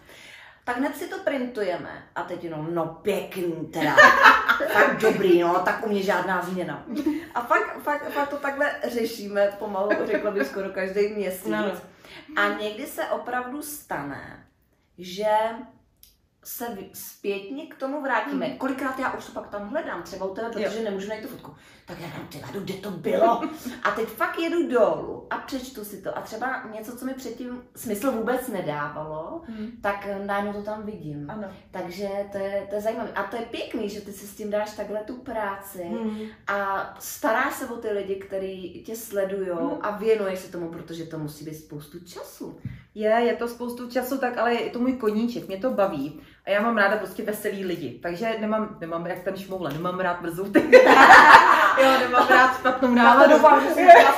tak hned si to printujeme. A teď jenom, no pěkný teda, tak dobrý, no, tak u mě žádná změna. A fakt, fakt, fakt to takhle řešíme pomalu, řekla bych skoro každý měsíc. No. A někdy se opravdu stane, že se zpětně k tomu vrátíme. Hmm. Kolikrát já už to pak tam hledám, třeba u tebe, protože jo. nemůžu najít tu fotku. Tak já dám, tyhle, kde to bylo? A teď fakt jedu dolů a přečtu si to. A třeba něco, co mi předtím smysl vůbec nedávalo, hmm. tak najednou to tam vidím. Ano. Takže to je, to je zajímavé. A to je pěkný, že ty si s tím dáš takhle tu práci hmm. a staráš se o ty lidi, kteří tě sledují hmm. a věnuješ se tomu, protože to musí být spoustu času. Je, je to spoustu času, tak ale je to můj koníček, mě to baví. A já mám ráda prostě veselý lidi, takže nemám, nemám jak ten šmoule, nemám rád mrzouty. jo, nemám rád špatnou náladu.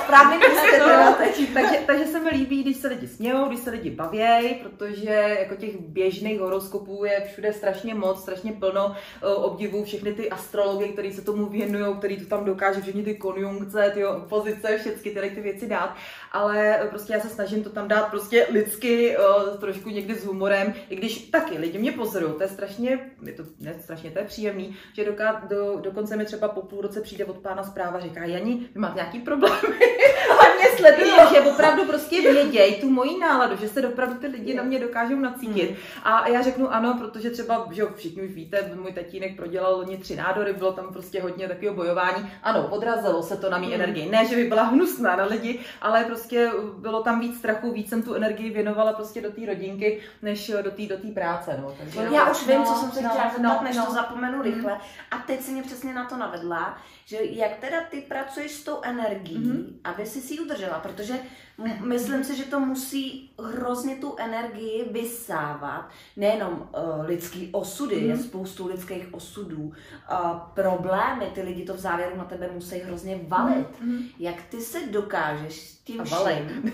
správně takže, takže se mi líbí, když se lidi smějou, když se lidi baví, protože jako těch běžných horoskopů je všude strašně moc, strašně plno obdivů, všechny ty astrology, kteří se tomu věnují, který to tam dokáže, všechny ty konjunkce, ty pozice, všechny tyhle ty věci dát. Ale prostě já se snažím to tam dát prostě lidsky, trošku někdy s humorem, i když taky lidi mě pozorují to je strašně, je to, ne strašně, to je příjemný, že doká, do, dokonce mi třeba po půl roce přijde od pána zpráva, říká, Jani, vy máte nějaký problémy? Mě sledují, že opravdu prostě vědějí tu moji náladu, že se opravdu ty lidi na mě dokážou nacítit. Hmm. A já řeknu ano, protože třeba, že všichni už víte, můj tatínek prodělal loni tři nádory, bylo tam prostě hodně takového bojování. Ano, odrazilo se to na mý hmm. energii. Ne, že by byla hnusná na lidi, ale prostě bylo tam víc strachu, víc jsem tu energii věnovala prostě do té rodinky, než do té do práce. No. Takže, já už vím, no, co jsem se no, chtěla zeptat, no, než no. to zapomenu rychle. Mm. A teď se mě přesně na to navedla, že jak teda ty pracuješ s tou energií, mm-hmm. aby si si ji udržela, protože m- myslím si, že to musí hrozně tu energii vysávat. Nejenom uh, lidský osudy, mm-hmm. je spoustu lidských osudů, uh, problémy, ty lidi to v závěru na tebe musí hrozně valit. Mm-hmm. Jak ty se dokážeš s tím a vším?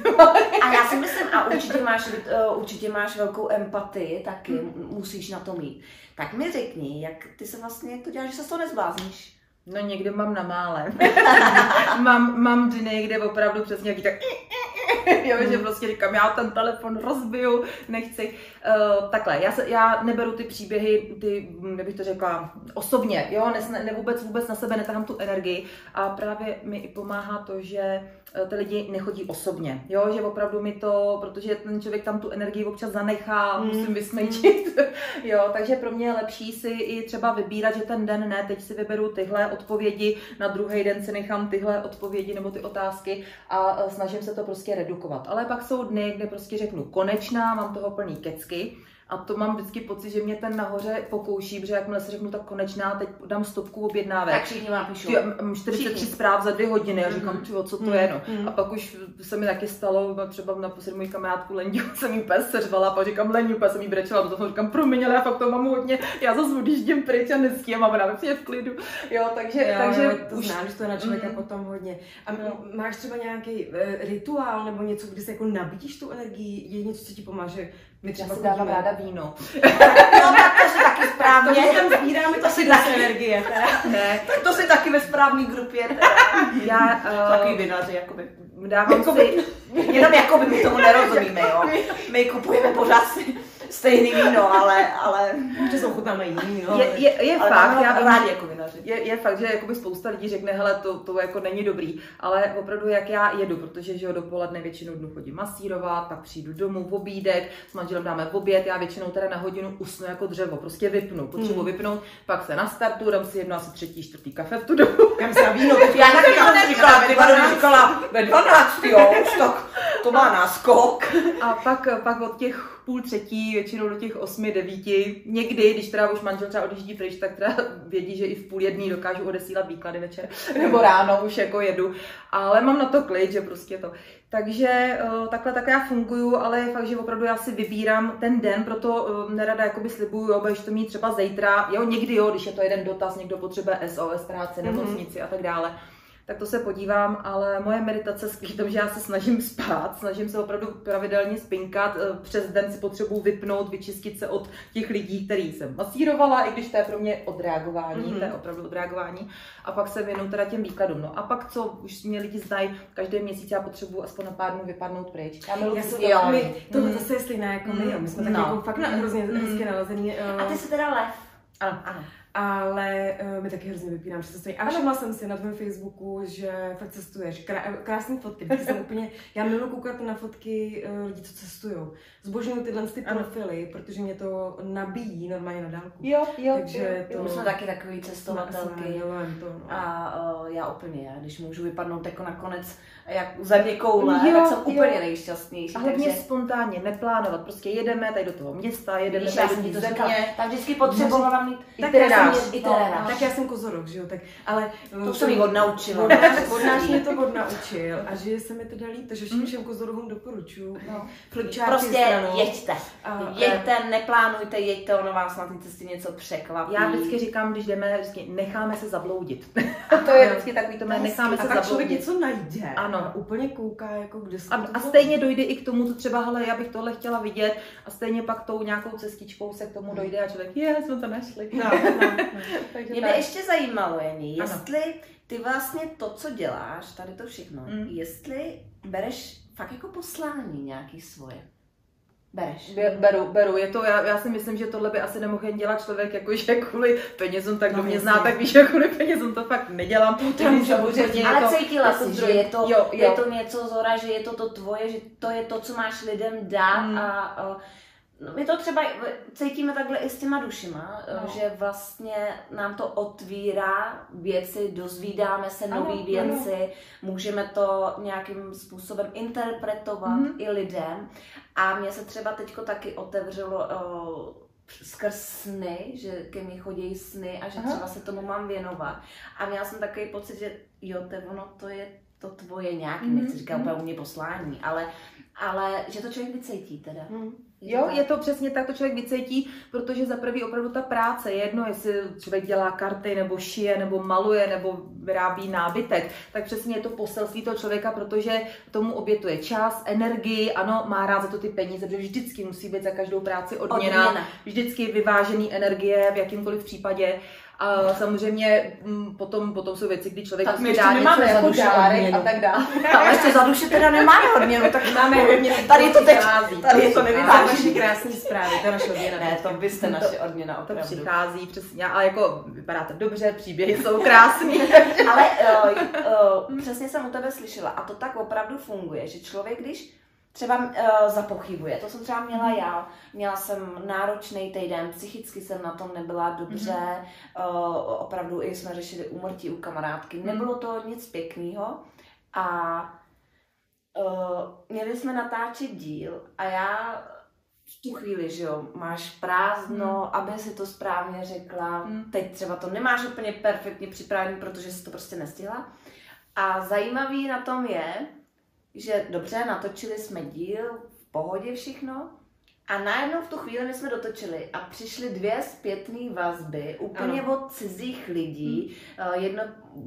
A já si myslím, a určitě máš, uh, určitě máš velkou empatii taky, mm-hmm. musíš na to mít. Tak mi řekni, jak ty se vlastně, to děláš, že se z toho nezblázníš? No někde mám na mále. mám, mám dny, kde opravdu přesně jaký tak jo, že hmm. prostě říkám, já ten telefon rozbiju, nechci. Uh, takhle, já, se, já neberu ty příběhy, ty, jak bych to řekla, osobně, jo, ne, ne vůbec, vůbec na sebe netahám tu energii a právě mi i pomáhá to, že eh, ty lidi nechodí osobně, jo, že opravdu mi to, protože ten člověk tam tu energii občas zanechá, mm. musím vysmejčit, jo, takže pro mě je lepší si i třeba vybírat, že ten den ne, teď si vyberu tyhle odpovědi, na druhý den si nechám tyhle odpovědi nebo ty otázky a eh, snažím se to prostě redukovat. Ale pak jsou dny, kde prostě řeknu konečná, mám toho plný kecky, a to mám vždycky pocit, že mě ten nahoře pokouší, protože jakmile si řeknu tak konečná, teď dám stopku objednávek. Tak všichni vám píšou. 43 všichni. zpráv za dvě hodiny a říkám, mm-hmm. co to mm-hmm. je, no. Mm-hmm. A pak už se mi taky stalo, třeba na poslední můj kamarádku Lendiu jsem jí pes seřvala, a pak říkám Lendiu, pes jsem jí brečela, to říkám, promiň, ale já fakt to mám hodně, já zase odjíždím pryč a nestíhám a ona je v klidu. Jo, takže, jo, takže jo, to už... znám, že to je na člověka mm. potom hodně. A no. máš třeba nějaký uh, rituál nebo něco, kdy se jako nabíjíš tu energii, je něco, co ti pomáže my třeba si dávám ráda víno. no tak to si taky správně. To tam sbíráme to si taky energie. Ne, tak to si taky ve správný grupě. Já, uh, Takový vinaři, jakoby. Dávám jakoby, si... Jenom jakoby my tomu nerozumíme, jo. My kupujeme pořád si stejný víno, ale, ale že jsou chutnáme jiný, no. Je, je, je fakt, já rádi jako vinaři. Je, je fakt, že jakoby spousta lidí řekne, hele, to, to jako není dobrý, ale opravdu jak já jedu, protože že jo, dopoledne většinou dnu chodím masírovat, pak přijdu domů v obídek, s manželem dáme v oběd, já většinou teda na hodinu usnu jako dřevo, prostě vypnu, potřebuji hmm. vypnout, pak se nastartu, dám si jedno asi třetí, čtvrtý kafe v tu dobu. Kam se víno, já taky to říkala, ty říkala, ve 12, jo, už tak to má náskok. A pak, pak od těch půl třetí, většinou do těch osmi, devíti. Někdy, když teda už manžel třeba odjíždí pryč, tak teda vědí, že i v půl jedný dokážu odesílat výklady večer, nebo ráno už jako jedu. Ale mám na to klid, že prostě to. Takže eh, takhle tak já funguju, ale je fakt, že opravdu já si vybírám ten den, proto eh, nerada jakoby slibuju, jo, budeš to mít třeba zítra, jo, někdy jo, když je to jeden dotaz, někdo potřebuje SOS práce, nemocnici mm-hmm. a tak dále tak to se podívám, ale moje meditace skvělí tom, že já se snažím spát, snažím se opravdu pravidelně spinkat, eh, přes den si potřebuji vypnout, vyčistit se od těch lidí, který jsem masírovala, i když to je pro mě odreagování, mm-hmm. to je opravdu odreagování, a pak se věnu teda těm výkladům. No a pak, co už mě lidi znají, každý měsíc já potřebuji aspoň na pár dnů vypadnout pryč. Já miluji já my, to mm. zase je stejné jako my, my jsme mm. tak no. jako fakt hrozně mm. hezky nalazený. Uh... A ty jsi teda lev. Ano, ano. Ale uh, my taky hrozně vypínám, že cestuji. A všimla jsem si na tvém Facebooku, že fakt cestuješ. Krá, krásné fotky. Taky jsem úplně, já miluji koukat na fotky uh, lidí, co cestují. Zbožňuju tyhle ty profily, protože mě to nabíjí normálně na dálku. Jo, jo. Takže jo, to... My jsme taky takový cestovatelky. To, no. A uh, já úplně, já, když můžu vypadnout jako nakonec jak země koule, jo, tak jsem jo. úplně nejšťastnější. A hlavně takže... spontánně, neplánovat. Prostě jedeme tady do toho města, jedeme Víš, tady do země. Tak vždycky potřebovala mít itinerář. No, tak já jsem kozorok, že jo, tak, ale... To jsem jí odnaučila. Od nás mě to odnaučil a že se mi teda líp, takže všem, mm. všem kozorokům doporučuju. No. Prostě stranou. jeďte. A, jeďte, neplánujte, jeďte, ono vás na té cestě něco překvapí. Já vždycky říkám, když jdeme, vždycky necháme se zabloudit. a to je vždycky takový to, necháme se zabloudit. A člověk něco najde. Ano, úplně kouká, jako kde a, a stejně dojde i k tomu, co třeba, hele, já bych tohle chtěla vidět a stejně pak tou nějakou cestičkou se k tomu dojde a člověk, je, jsme to našli. No, no, no. Mě by ještě zajímalo, Jení, jestli ty vlastně to, co děláš, tady to všechno, mm. jestli bereš fakt jako poslání nějaký svoje. Bereš. Beru, beru. Je to, já, já si myslím, že tohle by asi nemohl jen dělat člověk, jakože kvůli penězům, tak no, mě zná, tak víš, že kvůli penězům to fakt nedělám. To tam samozřejmě Ale to, cítila jsi, že je to, jo, jo. je to něco Zora, že je to to tvoje, že to je to, co máš lidem dát hmm. a, a No, my to třeba cítíme takhle i s těma dušima, no. že vlastně nám to otvírá věci, dozvídáme se nové věci, ano. můžeme to nějakým způsobem interpretovat mm-hmm. i lidem. A mně se třeba teďko taky otevřelo uh, skrz sny, že ke mně chodí sny a že Aha. třeba se tomu mám věnovat. A měla jsem takový pocit, že jo, to, ono to je to tvoje nějaký, mm-hmm. nechci říkat úplně u mě poslání, ale, ale že to člověk vycítí teda. Mm. Jo, je to přesně tak, to člověk vycítí, protože za prvý opravdu ta práce, je jedno, jestli člověk dělá karty, nebo šije, nebo maluje, nebo vyrábí nábytek, tak přesně je to poselství toho člověka, protože tomu obětuje čas, energii, ano, má rád za to ty peníze, protože vždycky musí být za každou práci odměna, odměna. vždycky vyvážený energie v jakýmkoliv případě. A samozřejmě m, potom, potom jsou věci, kdy člověk tak my dá něco jako dárek a tak dále. Ale ještě za duši teda nemáme odměnu, tak máme odměnu. Tady to teď, tady je to nevychází. naše krásné zprávy, to naše odměna. Ne, to byste naše odměna opravdu. To přichází přesně, ale jako vypadáte dobře, příběhy jsou krásné. ale uh, uh, přesně jsem u tebe slyšela a to tak opravdu funguje, že člověk, když třeba uh, zapochybuje. To jsem třeba měla já. Měla jsem náročný týden, psychicky jsem na tom nebyla dobře, mm-hmm. uh, opravdu i jsme řešili úmrtí u kamarádky. Mm-hmm. Nebylo to nic pěkného a uh, měli jsme natáčet díl a já v tu chvíli, že jo, máš prázdno, mm. aby si to správně řekla, mm. teď třeba to nemáš úplně perfektně připravený, protože si to prostě nestihla. A zajímavý na tom je, že dobře, natočili jsme díl, v pohodě všechno, a najednou v tu chvíli my jsme dotočili a přišly dvě zpětné vazby, úplně ano. od cizích lidí. Hmm. Jedno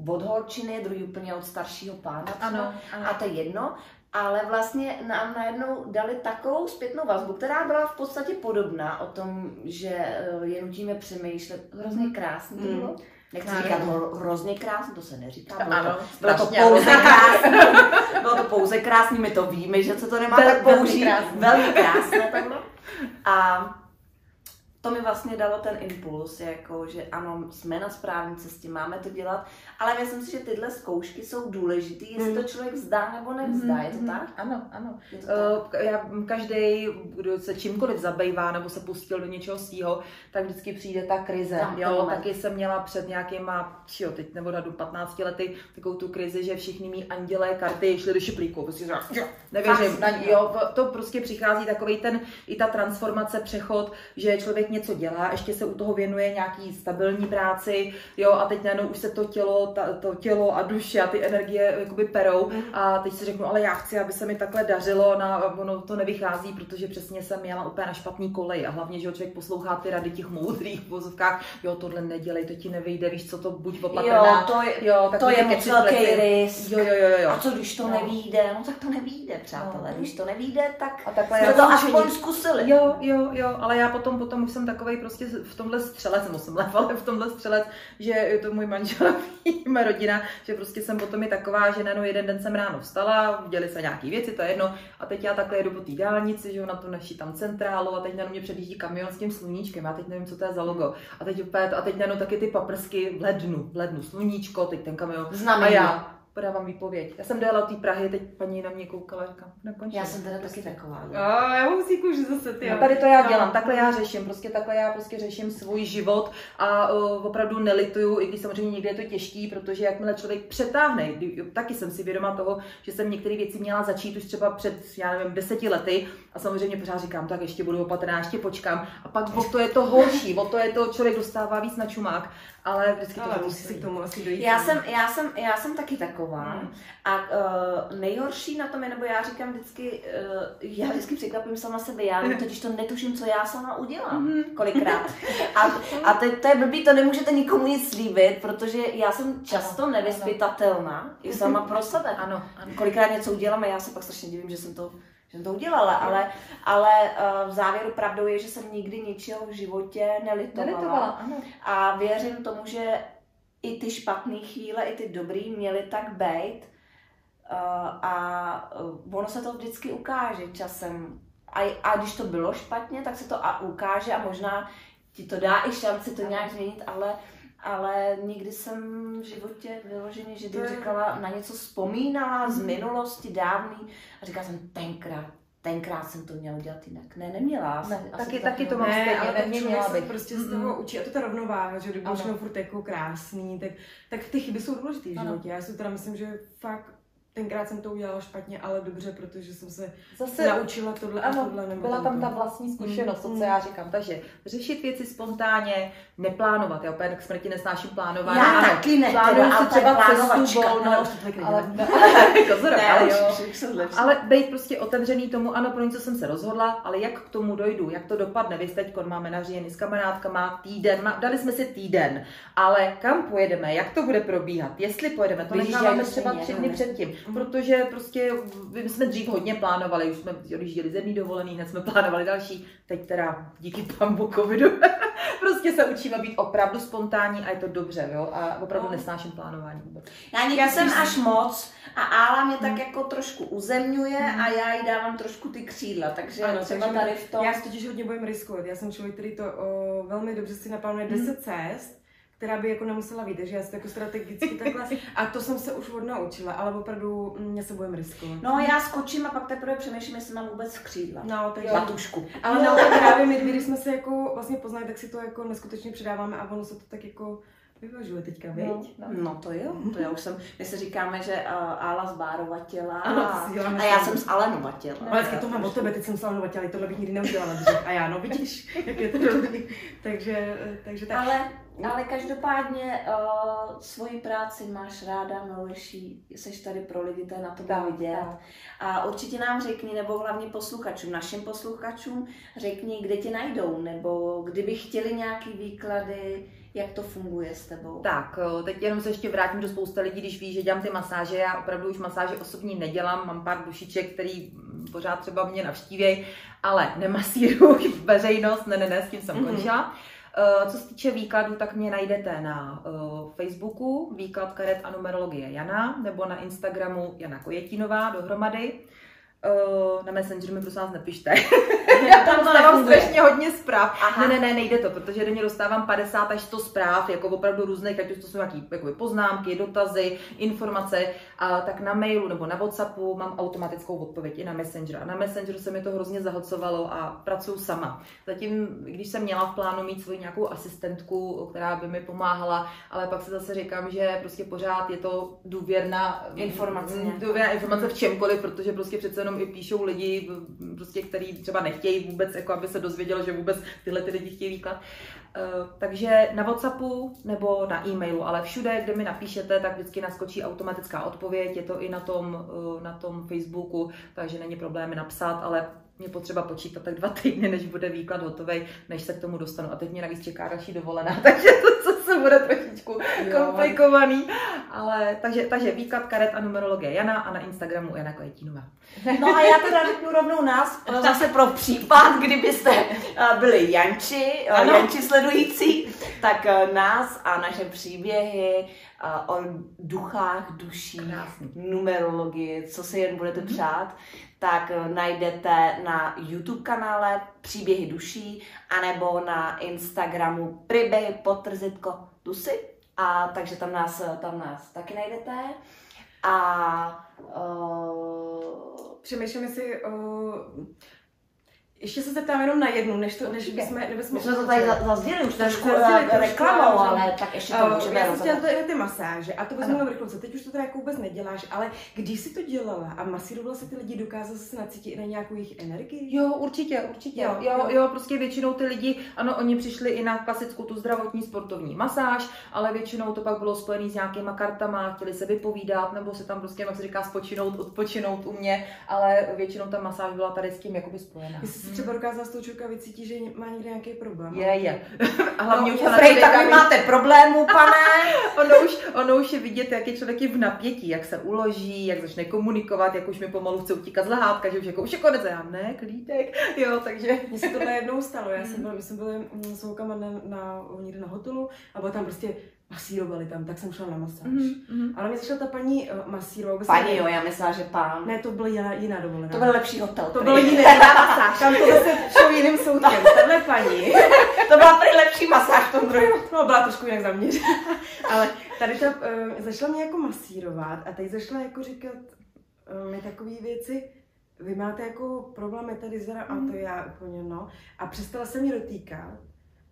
od holčiny, druhý úplně od staršího pána. Ano, ano. A to je jedno. Ale vlastně nám najednou dali takovou zpětnou vazbu, která byla v podstatě podobná o tom, že eh, je nutíme přemýšlet. Hrozně hmm. krásný to bylo. Hmm. Nechci ano. říkat hrozně krásný, to se neříká. Bylo, ano, to, bylo to pouze krásný. bylo to pouze krásný, my to víme, že se to nemá tak použít. Velmi krásné to bylo. A to mi vlastně dalo ten impuls, jako, že ano, jsme na správné cestě, máme to dělat, ale myslím si, že tyhle zkoušky jsou důležité, jestli mm. to člověk vzdá nebo nevzdá, mm. je to mm-hmm. tak? Ano, ano. Tak? Uh, já, každý, kdo se čímkoliv zabývá nebo se pustil do něčeho svého, tak vždycky přijde ta krize. Tam, jo, taky jsem měla před nějakýma, jo, teď nebo do 15 lety, takovou tu krizi, že všichni mý andělé karty šly do šuplíku. Prostě, jo, nevěřím, na, jo, to prostě přichází takový ten, i ta transformace, přechod, že člověk něco dělá, ještě se u toho věnuje nějaký stabilní práci, jo, a teď najednou už se to tělo, ta, to tělo a duše a ty energie jakoby perou mm. a teď si řeknu, ale já chci, aby se mi takhle dařilo, na, ono to nevychází, protože přesně jsem měla úplně na špatný kolej a hlavně, že člověk poslouchá ty rady těch moudrých v vozovkách, jo, tohle nedělej, to ti nevyjde, víš, co to buď opatrná. Jo, to je, jo, to je moc velký risk. Jo, jo, jo, jo. A co když to no. nevíde? No tak to nevíde, přátelé. No. Když to nevíde, tak a takhle jsme to aspoň zkusili. Jo, jo, jo, ale já potom, potom už jsem jsem takový prostě v tomhle střelec, musím lev, ale v tomhle střelec, že je to můj manžel, moje rodina, že prostě jsem potom i taková, že no jeden den jsem ráno vstala, děli se nějaký věci, to je jedno, a teď já takhle jedu po té dálnici, že jo, na tu naši tam centrálu a teď na mě předjíždí kamion s tím sluníčkem, já teď nevím, co to je za logo. A teď opět, a teď najednou taky ty paprsky v lednu, v lednu sluníčko, teď ten kamion. Znamená. A já, podávám výpověď. Já jsem dojela od té Prahy, teď paní na mě koukala, říkám, nekončím. Já jsem teda taky taková. No. A já musíku, že zase ty. No, tady to já no. dělám, takhle já řeším, prostě takhle já prostě řeším svůj život a uh, opravdu nelituju, i když samozřejmě někdy je to těžký, protože jakmile člověk přetáhne, taky jsem si vědoma toho, že jsem některé věci měla začít už třeba před, já nevím, deseti lety a samozřejmě pořád říkám, tak ještě budu opatrná, ještě počkám a pak o to je to horší, o to je to, člověk dostává víc na čumák ale vždycky to ale musí si k tomu asi dojít. Já jsem, já jsem, já jsem taky taková. Hmm. A uh, nejhorší na tom je, nebo já říkám vždycky, uh, já vždycky překvapím sama sebe, já totiž to netuším, co já sama udělám, hmm. kolikrát. A, a to, to je blbý, to nemůžete nikomu nic slíbit, protože já jsem často nevyspytatelná, i sama pro sebe. Ano, ano. Kolikrát něco udělám a já se pak strašně divím, že jsem to jsem to udělala, ale, ale uh, v závěru pravdou je, že jsem nikdy ničeho v životě nelitovala. nelitovala ano. A věřím tomu, že i ty špatné chvíle, i ty dobrý měly tak být. Uh, a uh, ono se to vždycky ukáže časem. A, a když to bylo špatně, tak se to a ukáže a možná ti to dá i šanci to nějak změnit, ale ale nikdy jsem v životě vyloženě, že bych říkala, na něco vzpomínala z minulosti dávný a říkala jsem tenkrát, tenkrát jsem to měla udělat jinak. Ne, neměla. Ne, asi taky, to taky to mám stejně, ale neměla bych. prostě z toho učí. A to ta rovnováha, že když furt jako krásný, tak, tak ty chyby jsou důležité v životě. Já si teda myslím, že fakt tenkrát jsem to udělala špatně, ale dobře, protože jsem se Zase, naučila tohle ano, a tohle. Nebo byla tam ta vlastní zkušenost, mm, co já říkám. Takže řešit věci spontánně, neplánovat. Já opět k smrti nesnáším plánování. Já ano, taky ne. Plánuju si třeba cestu volnou. Ale, ale, ale, jo, ale být prostě otevřený tomu, ano, pro něco jsem se rozhodla, ale jak k tomu dojdu, jak to dopadne. Vy teď máme naříjeny s kamarádkama týden, má, dali jsme si týden, ale kam pojedeme, jak to bude probíhat, jestli pojedeme, to necháváme třeba tři dny předtím mm. protože prostě my jsme dřív hodně plánovali, už jsme odjížděli z jedný dovolený, hned jsme plánovali další, teď teda díky pambu covidu prostě se učíme být opravdu spontánní a je to dobře, jo, a opravdu no. nesnáším plánování vůbec. Já někdy jsem až moc a Ála mě tak hmm. jako trošku uzemňuje hmm. a já jí dávám trošku ty křídla, takže ano, třeba tady v tom... Já si totiž hodně bojím riskovat, já jsem člověk, který to o, velmi dobře si naplánuje 10 hmm. cest, která by jako nemusela být, že já si jako strategicky takhle. A to jsem se už odnaučila, ale opravdu mě se bojím riskovat. No já skočím a pak teprve přemýšlím, jestli mám vůbec křídla. No, takže... Latušku. Ale no, právě my, když jsme se jako vlastně poznali, tak si to jako neskutečně předáváme a ono se to tak jako vyvažuje teďka, viď? No, no. no to jo, to já už jsem, my se říkáme, že uh, Ála z Bárovatěla a, a já jsem z Alenovatěla. No, ale to mám od tebe, teď jsem z Alenovatěla, tohle bych nikdy neudělala dřív. A já, no vidíš, jak je to dobrý. takže, takže tak. Ale ale každopádně uh, svoji práci máš ráda, miluješ ji, jsi tady pro lidi, to je na to vidět. Tak. A určitě nám řekni, nebo hlavně posluchačům, našim posluchačům, řekni, kde tě najdou, nebo kdyby chtěli nějaký výklady, jak to funguje s tebou? Tak, eh, teď jenom se ještě vrátím do spousta lidí, když ví, že dělám ty masáže. Já opravdu už masáže osobní nedělám, mám pár dušiček, který pořád třeba mě navštívějí, ale nemasíruji veřejnost, ne, ne, ne, s tím jsem mm-hmm. končila. Eh, co se týče výkladu, tak mě najdete na uh, Facebooku, výklad karet a numerologie Jana, nebo na Instagramu Jana Kojetinová dohromady. Uh, na Messenger mi prosím vás nepište. Já tam dostávám strašně hodně zpráv. Aha. Ne, ne, ne, nejde to, protože denně dostávám 50 až 100 zpráv, jako opravdu různých, ať už to jsou nějaké jako poznámky, dotazy, informace, a tak na mailu nebo na Whatsappu mám automatickou odpověď i na Messenger. A na Messenger se mi to hrozně zahlcovalo a pracuji sama. Zatím, když jsem měla v plánu mít svoji nějakou asistentku, která by mi pomáhala, ale pak se zase říkám, že prostě pořád je to důvěrná informace, důvěrná informace v čemkoliv, protože prostě přece jenom i píšou lidi, prostě, který třeba nechtějí vůbec, jako aby se dozvěděl, že vůbec tyhle ty lidi chtějí výklad. Uh, takže na WhatsAppu nebo na e-mailu, ale všude, kde mi napíšete, tak vždycky naskočí automatická odpověď, je to i na tom, uh, na tom Facebooku, takže není problém napsat, ale mě potřeba počítat tak dva týdny, než bude výklad hotový, než se k tomu dostanu. A teď mě navíc čeká další dovolená, takže to, co zase bude trošičku komplikovaný. Ale, takže, takže výklad karet a numerologie Jana a na Instagramu Jana Květínová. No a já teda řeknu rovnou nás, zase pro případ, kdybyste eh, byli Janči, ano. Janči sledující, tak eh, nás a naše příběhy eh, o duchách, duší, Krásný. numerologii, co si jen budete mhm. přát, tak najdete na YouTube kanále Příběhy duší, anebo na Instagramu Příběhy potrzitko dusy. A takže tam nás, tam nás taky najdete. A uh, přemýšlím si, uh, ještě se zeptám jenom na jednu, než, to, než bychom, bychom... My jsme to tady zazděli už trošku reklamou, ale tak ještě to můžeme Já jsem chtěla ty, ty masáže a to vezmu jenom rychle. Teď už to teda jako vůbec neděláš, ale když jsi to dělala a masírovala se ty lidi, dokázala se nacítit na nějakou jejich energii? Jo, určitě, určitě. Jo, jo, jo, jo, prostě většinou ty lidi, ano, oni přišli i na klasickou tu zdravotní sportovní masáž, ale většinou to pak bylo spojené s nějakýma kartama, chtěli se vypovídat, nebo se tam prostě, jak se říká, spočinout, odpočinout u mě, ale většinou ta masáž byla tady s tím jakoby spojená třeba dokázala z toho člověka vycítit, že má někde nějaký problém. Je, je. A hlavně no, už prej, tak vy máte problémů, pane. ono, už, ono už je vidět, jak je člověk je v napětí, jak se uloží, jak začne komunikovat, jak už mi pomalu chce utíkat z lehátka, že už jako už je konec, já ne, klítek, jo, takže. Mně se tohle jednou stalo, já jsem byla, my jsme byli s holkama na, na, někde na hotelu a bylo tam prostě masírovali tam, tak jsem šla na masáž. Mm-hmm. Ale mě začala ta paní uh, masírovat. Paní, jo, já myslela, že pán. Ne, to byla jiná, jiná dovolená. To byl lepší hotel. To byl jiný masáž, tam to zase šlo jiným soudkem. Tahle paní. to byla prý lepší masáž v tom druhém. No, byla trošku jinak zaměř. Ale tady ta uh, začala mě jako masírovat a teď začala jako říkat uh, mi takové věci, vy máte jako problémy tady zra, mm. a to mhm. já úplně no. A přestala se mě dotýkat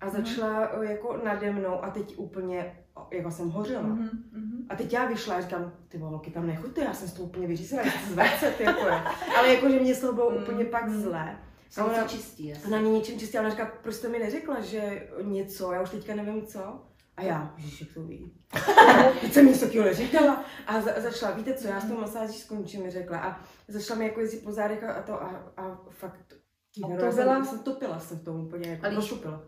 a mhm. začala mm. jako nade mnou a teď úplně jako jsem hořela. Mm-hmm. A teď já vyšla a říkám, ty volky tam nechoďte, já jsem s tou úplně vyřízila, zvacet, jako je. Ale jako, že mě z toho bylo mm-hmm. úplně pak zlé. A ona, čistý, ona mě něčím čistí, ona říká, proč jste mi neřekla, že něco, já už teďka nevím co. A já, jak to ví. Teď jsem něco takového neříkala. A za, začala, víte co, já s tou masáží skončím, mi řekla. A začala mi jako jezdit po zádech a, to a, a fakt a to byla... Jsem, jsem topila se v tom úplně, jako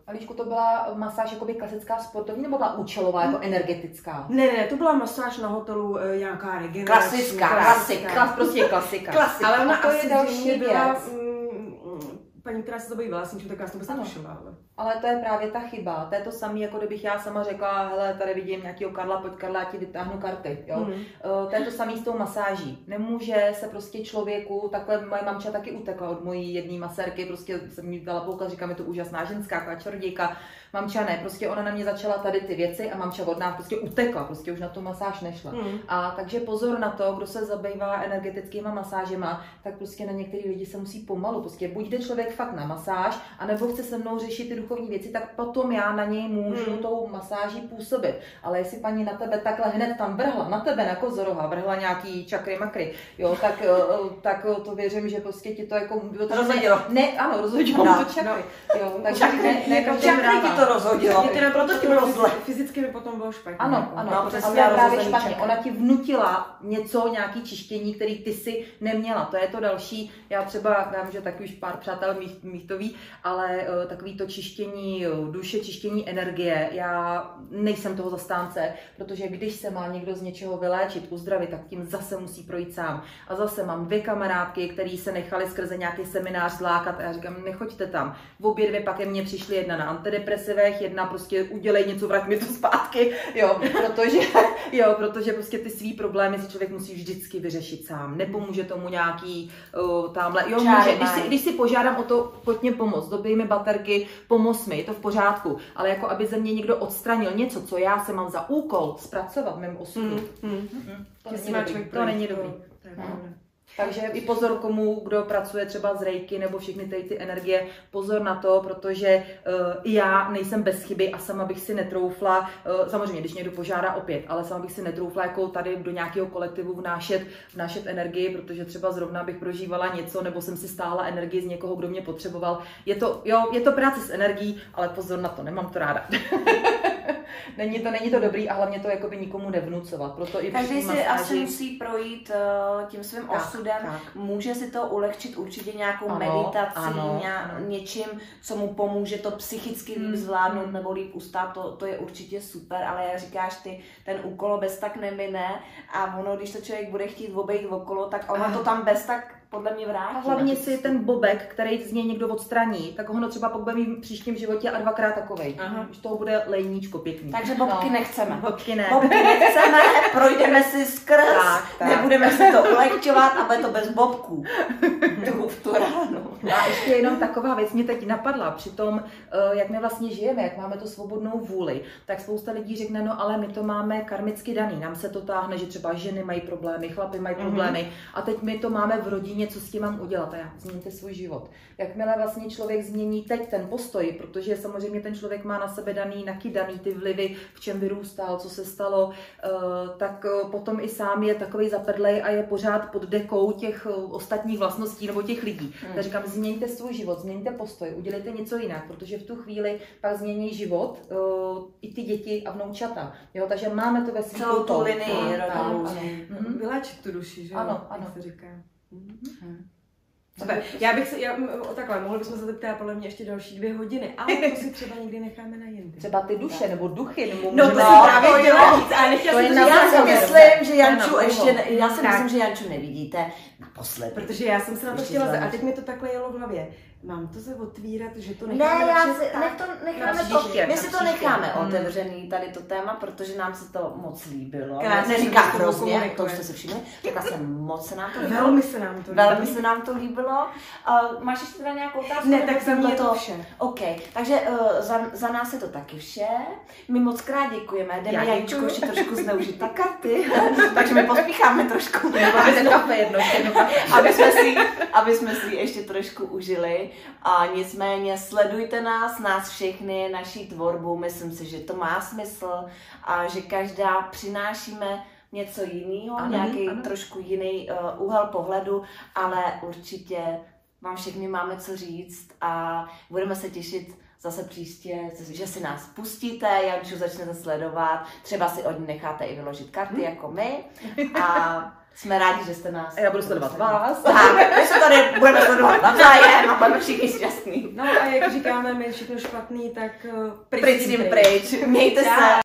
a Líšku, to byla masáž jakoby klasická sportovní, nebo byla účelová, jako energetická? Ne, ne, to byla masáž na hotelu, e, nějaká regenerační. Klasická, klasika. Klas, prostě klasika. klasika. Ale ona to je další věc. Byla, mm, paní, která se zabývala s něčím, tak já jsem to netušila. Ale... Ale to je právě ta chyba. To je to samé, jako kdybych já sama řekla, hele, tady vidím nějakého Karla, pojď Karla, ti vytáhnu karty. Jo? Mm. To je to samé s tou masáží. Nemůže se prostě člověku, takhle moje mamča taky utekla od mojí jedné masérky, prostě jsem mi dala poukaz, říká mi to úžasná ženská, taková čarodějka. Mamča ne, prostě ona na mě začala tady ty věci a mamča od nás prostě utekla, prostě už na tu masáž nešla. Mm. A takže pozor na to, kdo se zabývá energetickými masážema, tak prostě na některé lidi se musí pomalu. Prostě buď jde člověk fakt na masáž, anebo chce se mnou řešit ty duchovní věci, tak potom já na něj můžu hmm. tou masáží působit. Ale jestli paní na tebe takhle hned tam vrhla, na tebe na kozoroha, vrhla nějaký čakry makry, jo, tak, eh, eh, tak to věřím, že prostě ti to jako... Rozhodilo. Ne, ano, rozhodilo no, to čakry. No. Jo, takže čakry, ne, ne, čakry ti to rozhodilo. Mě teda proto ti bylo zle. Fyzicky mi potom bylo špatně. Ano, jako. ano, no, ale právě špatně. Ona ti vnutila něco, nějaký čištění, který ty si neměla. To je to další. Já třeba, vím, že taky už pár přátel mých, mých to ví, ale uh, takový to čištění duše, čištění energie. Já nejsem toho zastánce, protože když se má někdo z něčeho vyléčit, uzdravit, tak tím zase musí projít sám. A zase mám dvě kamarádky, které se nechaly skrze nějaký seminář zlákat a já říkám, nechoďte tam. V obě dvě pak ke mně přišly jedna na antidepresivech, jedna prostě udělej něco, vrať mi to zpátky, jo, protože, jo, protože prostě ty svý problémy si člověk musí vždycky vyřešit sám. Nepomůže tomu nějaký uh, tamhle, jo, může, když si, když si požádám o to, pojď mě pomoct, dobij mi baterky, pomoz mi, je to v pořádku, ale jako aby ze mě někdo odstranil něco, co já se mám za úkol zpracovat v mém osudu. Mm, mm, mm, to, není dobrý. to není dobrý. To je no. Takže i pozor komu, kdo pracuje třeba z rejky nebo všechny ty, ty energie, pozor na to, protože uh, já nejsem bez chyby a sama bych si netroufla, uh, samozřejmě, když někdo požádá opět, ale sama bych si netroufla jako tady do nějakého kolektivu vnášet, vnášet energii, protože třeba zrovna bych prožívala něco nebo jsem si stála energii z někoho, kdo mě potřeboval. Je to, jo, je to práce s energií, ale pozor na to, nemám to ráda. není, to, není to dobrý a hlavně to jakoby nikomu nevnucovat. Proto i Každý si masáži- asi musí projít uh, tím svým Tak, osudem. tak. Může si to ulehčit určitě nějakou Ano, meditací, ano, ně, ano. něčím, co mu pomůže to psychicky líp Hmm, zvládnout hmm. nebo líp ustát, to, to je určitě super, ale jak říkáš ty, ten úkol bez tak nemine a ono, když to člověk bude chtít obejít okolo, tak ono to tam bez tak podle mě vrátí. A hlavně si ten bobek, který z něj někdo odstraní, tak ho třeba pak bude mít v příštím životě a dvakrát takovej. Aha. Už toho bude lejníčko pěkný. Takže bobky No. nechceme. Bobky ne. Bobky nechceme, projdeme si skrz, Tak, tak. nebudeme si to ulehčovat a bude to bez bobků. Jdu v tu ránu. A ještě jenom taková věc mě teď napadla. Při tom, eh, jak my vlastně žijeme, jak máme tu svobodnou vůli, tak spousta lidí řekne, no ale my to máme karmicky daný. Nám se to táhne, že třeba ženy mají problémy, chlapy mají Mhm. problémy a teď my to máme v rodině, co s tím mám udělat. A já, změňte svůj život. Jakmile vlastně člověk změní teď ten postoj, protože samozřejmě ten člověk má na sebe daný, nakydaný ty vlivy, v čem vyrůstal, co se stalo, eh, tak eh, potom i sám je takový zapedlej a je pořád pod dekou těch eh, ostatních vlastností nebo těch lidí. Hmm. Tak říkám, změňte svůj život, změňte postoj, udělejte něco jinak, protože v tu chvíli pak změní život i ty děti a vnoučata. Jo, takže máme to ve svých Celou tu linii rodovou. ano. Mhm. Vyléčit tu duši, že jo? Ano, jak ano. se říká. Mhm. Super. Já bych se, já, takhle, mohli bychom se zeptat podle mě ještě další dvě hodiny, ale to si třeba někdy necháme na jindy. Třeba ty duše nebo duchy. Nebo No, to si právě chtěla říct, ale nechtěla To jsem je to. Já si myslím, že Janču Ano, ještě, ne, já si myslím, že Janču nevidíte naposledy. Protože já jsem se na to chtěla a teď mi to takhle jelo v hlavě. Mám to se otvírat, že to Ne, necháme já radši si, tak? nech to, necháme to, příště, my si to necháme Hmm. otevřený, tady to téma, protože nám se to moc líbilo. Krásně Neříká se to hrozně, to už jste si všimli, řekla jsem moc se nám to líbilo. Velmi se nám to Velmi líbí. se nám to líbilo. Uh, máš ještě teda nějakou otázku? Ne, tak za jsem mě to vše. OK, takže uh, za, za nás je to taky vše. My moc krát děkujeme. Jdeme Já děkuju. ještě trošku zneužít na karty, takže my pospícháme trošku. Aby jsme si, aby jsme si ještě trošku užili. A nicméně sledujte nás, nás všechny, naší tvorbu. Myslím si, že to má smysl a že každá přinášíme něco jiného, Ano, nějaký ano. trošku jiný uh, úhel pohledu, ale určitě vám všechny máme co říct a budeme se těšit zase příště, že si nás pustíte, Janču začnete sledovat, třeba si od ní necháte i vyložit karty jako my a jsme rádi, že jste nás. A já budu sledovat vás. Tak, my se tady budeme sledovat navzájem a budeme všichni šťastní. No a jak říkáme my všechno špatný, tak uh, Pryč s tím pryč. Mějte Čau. se.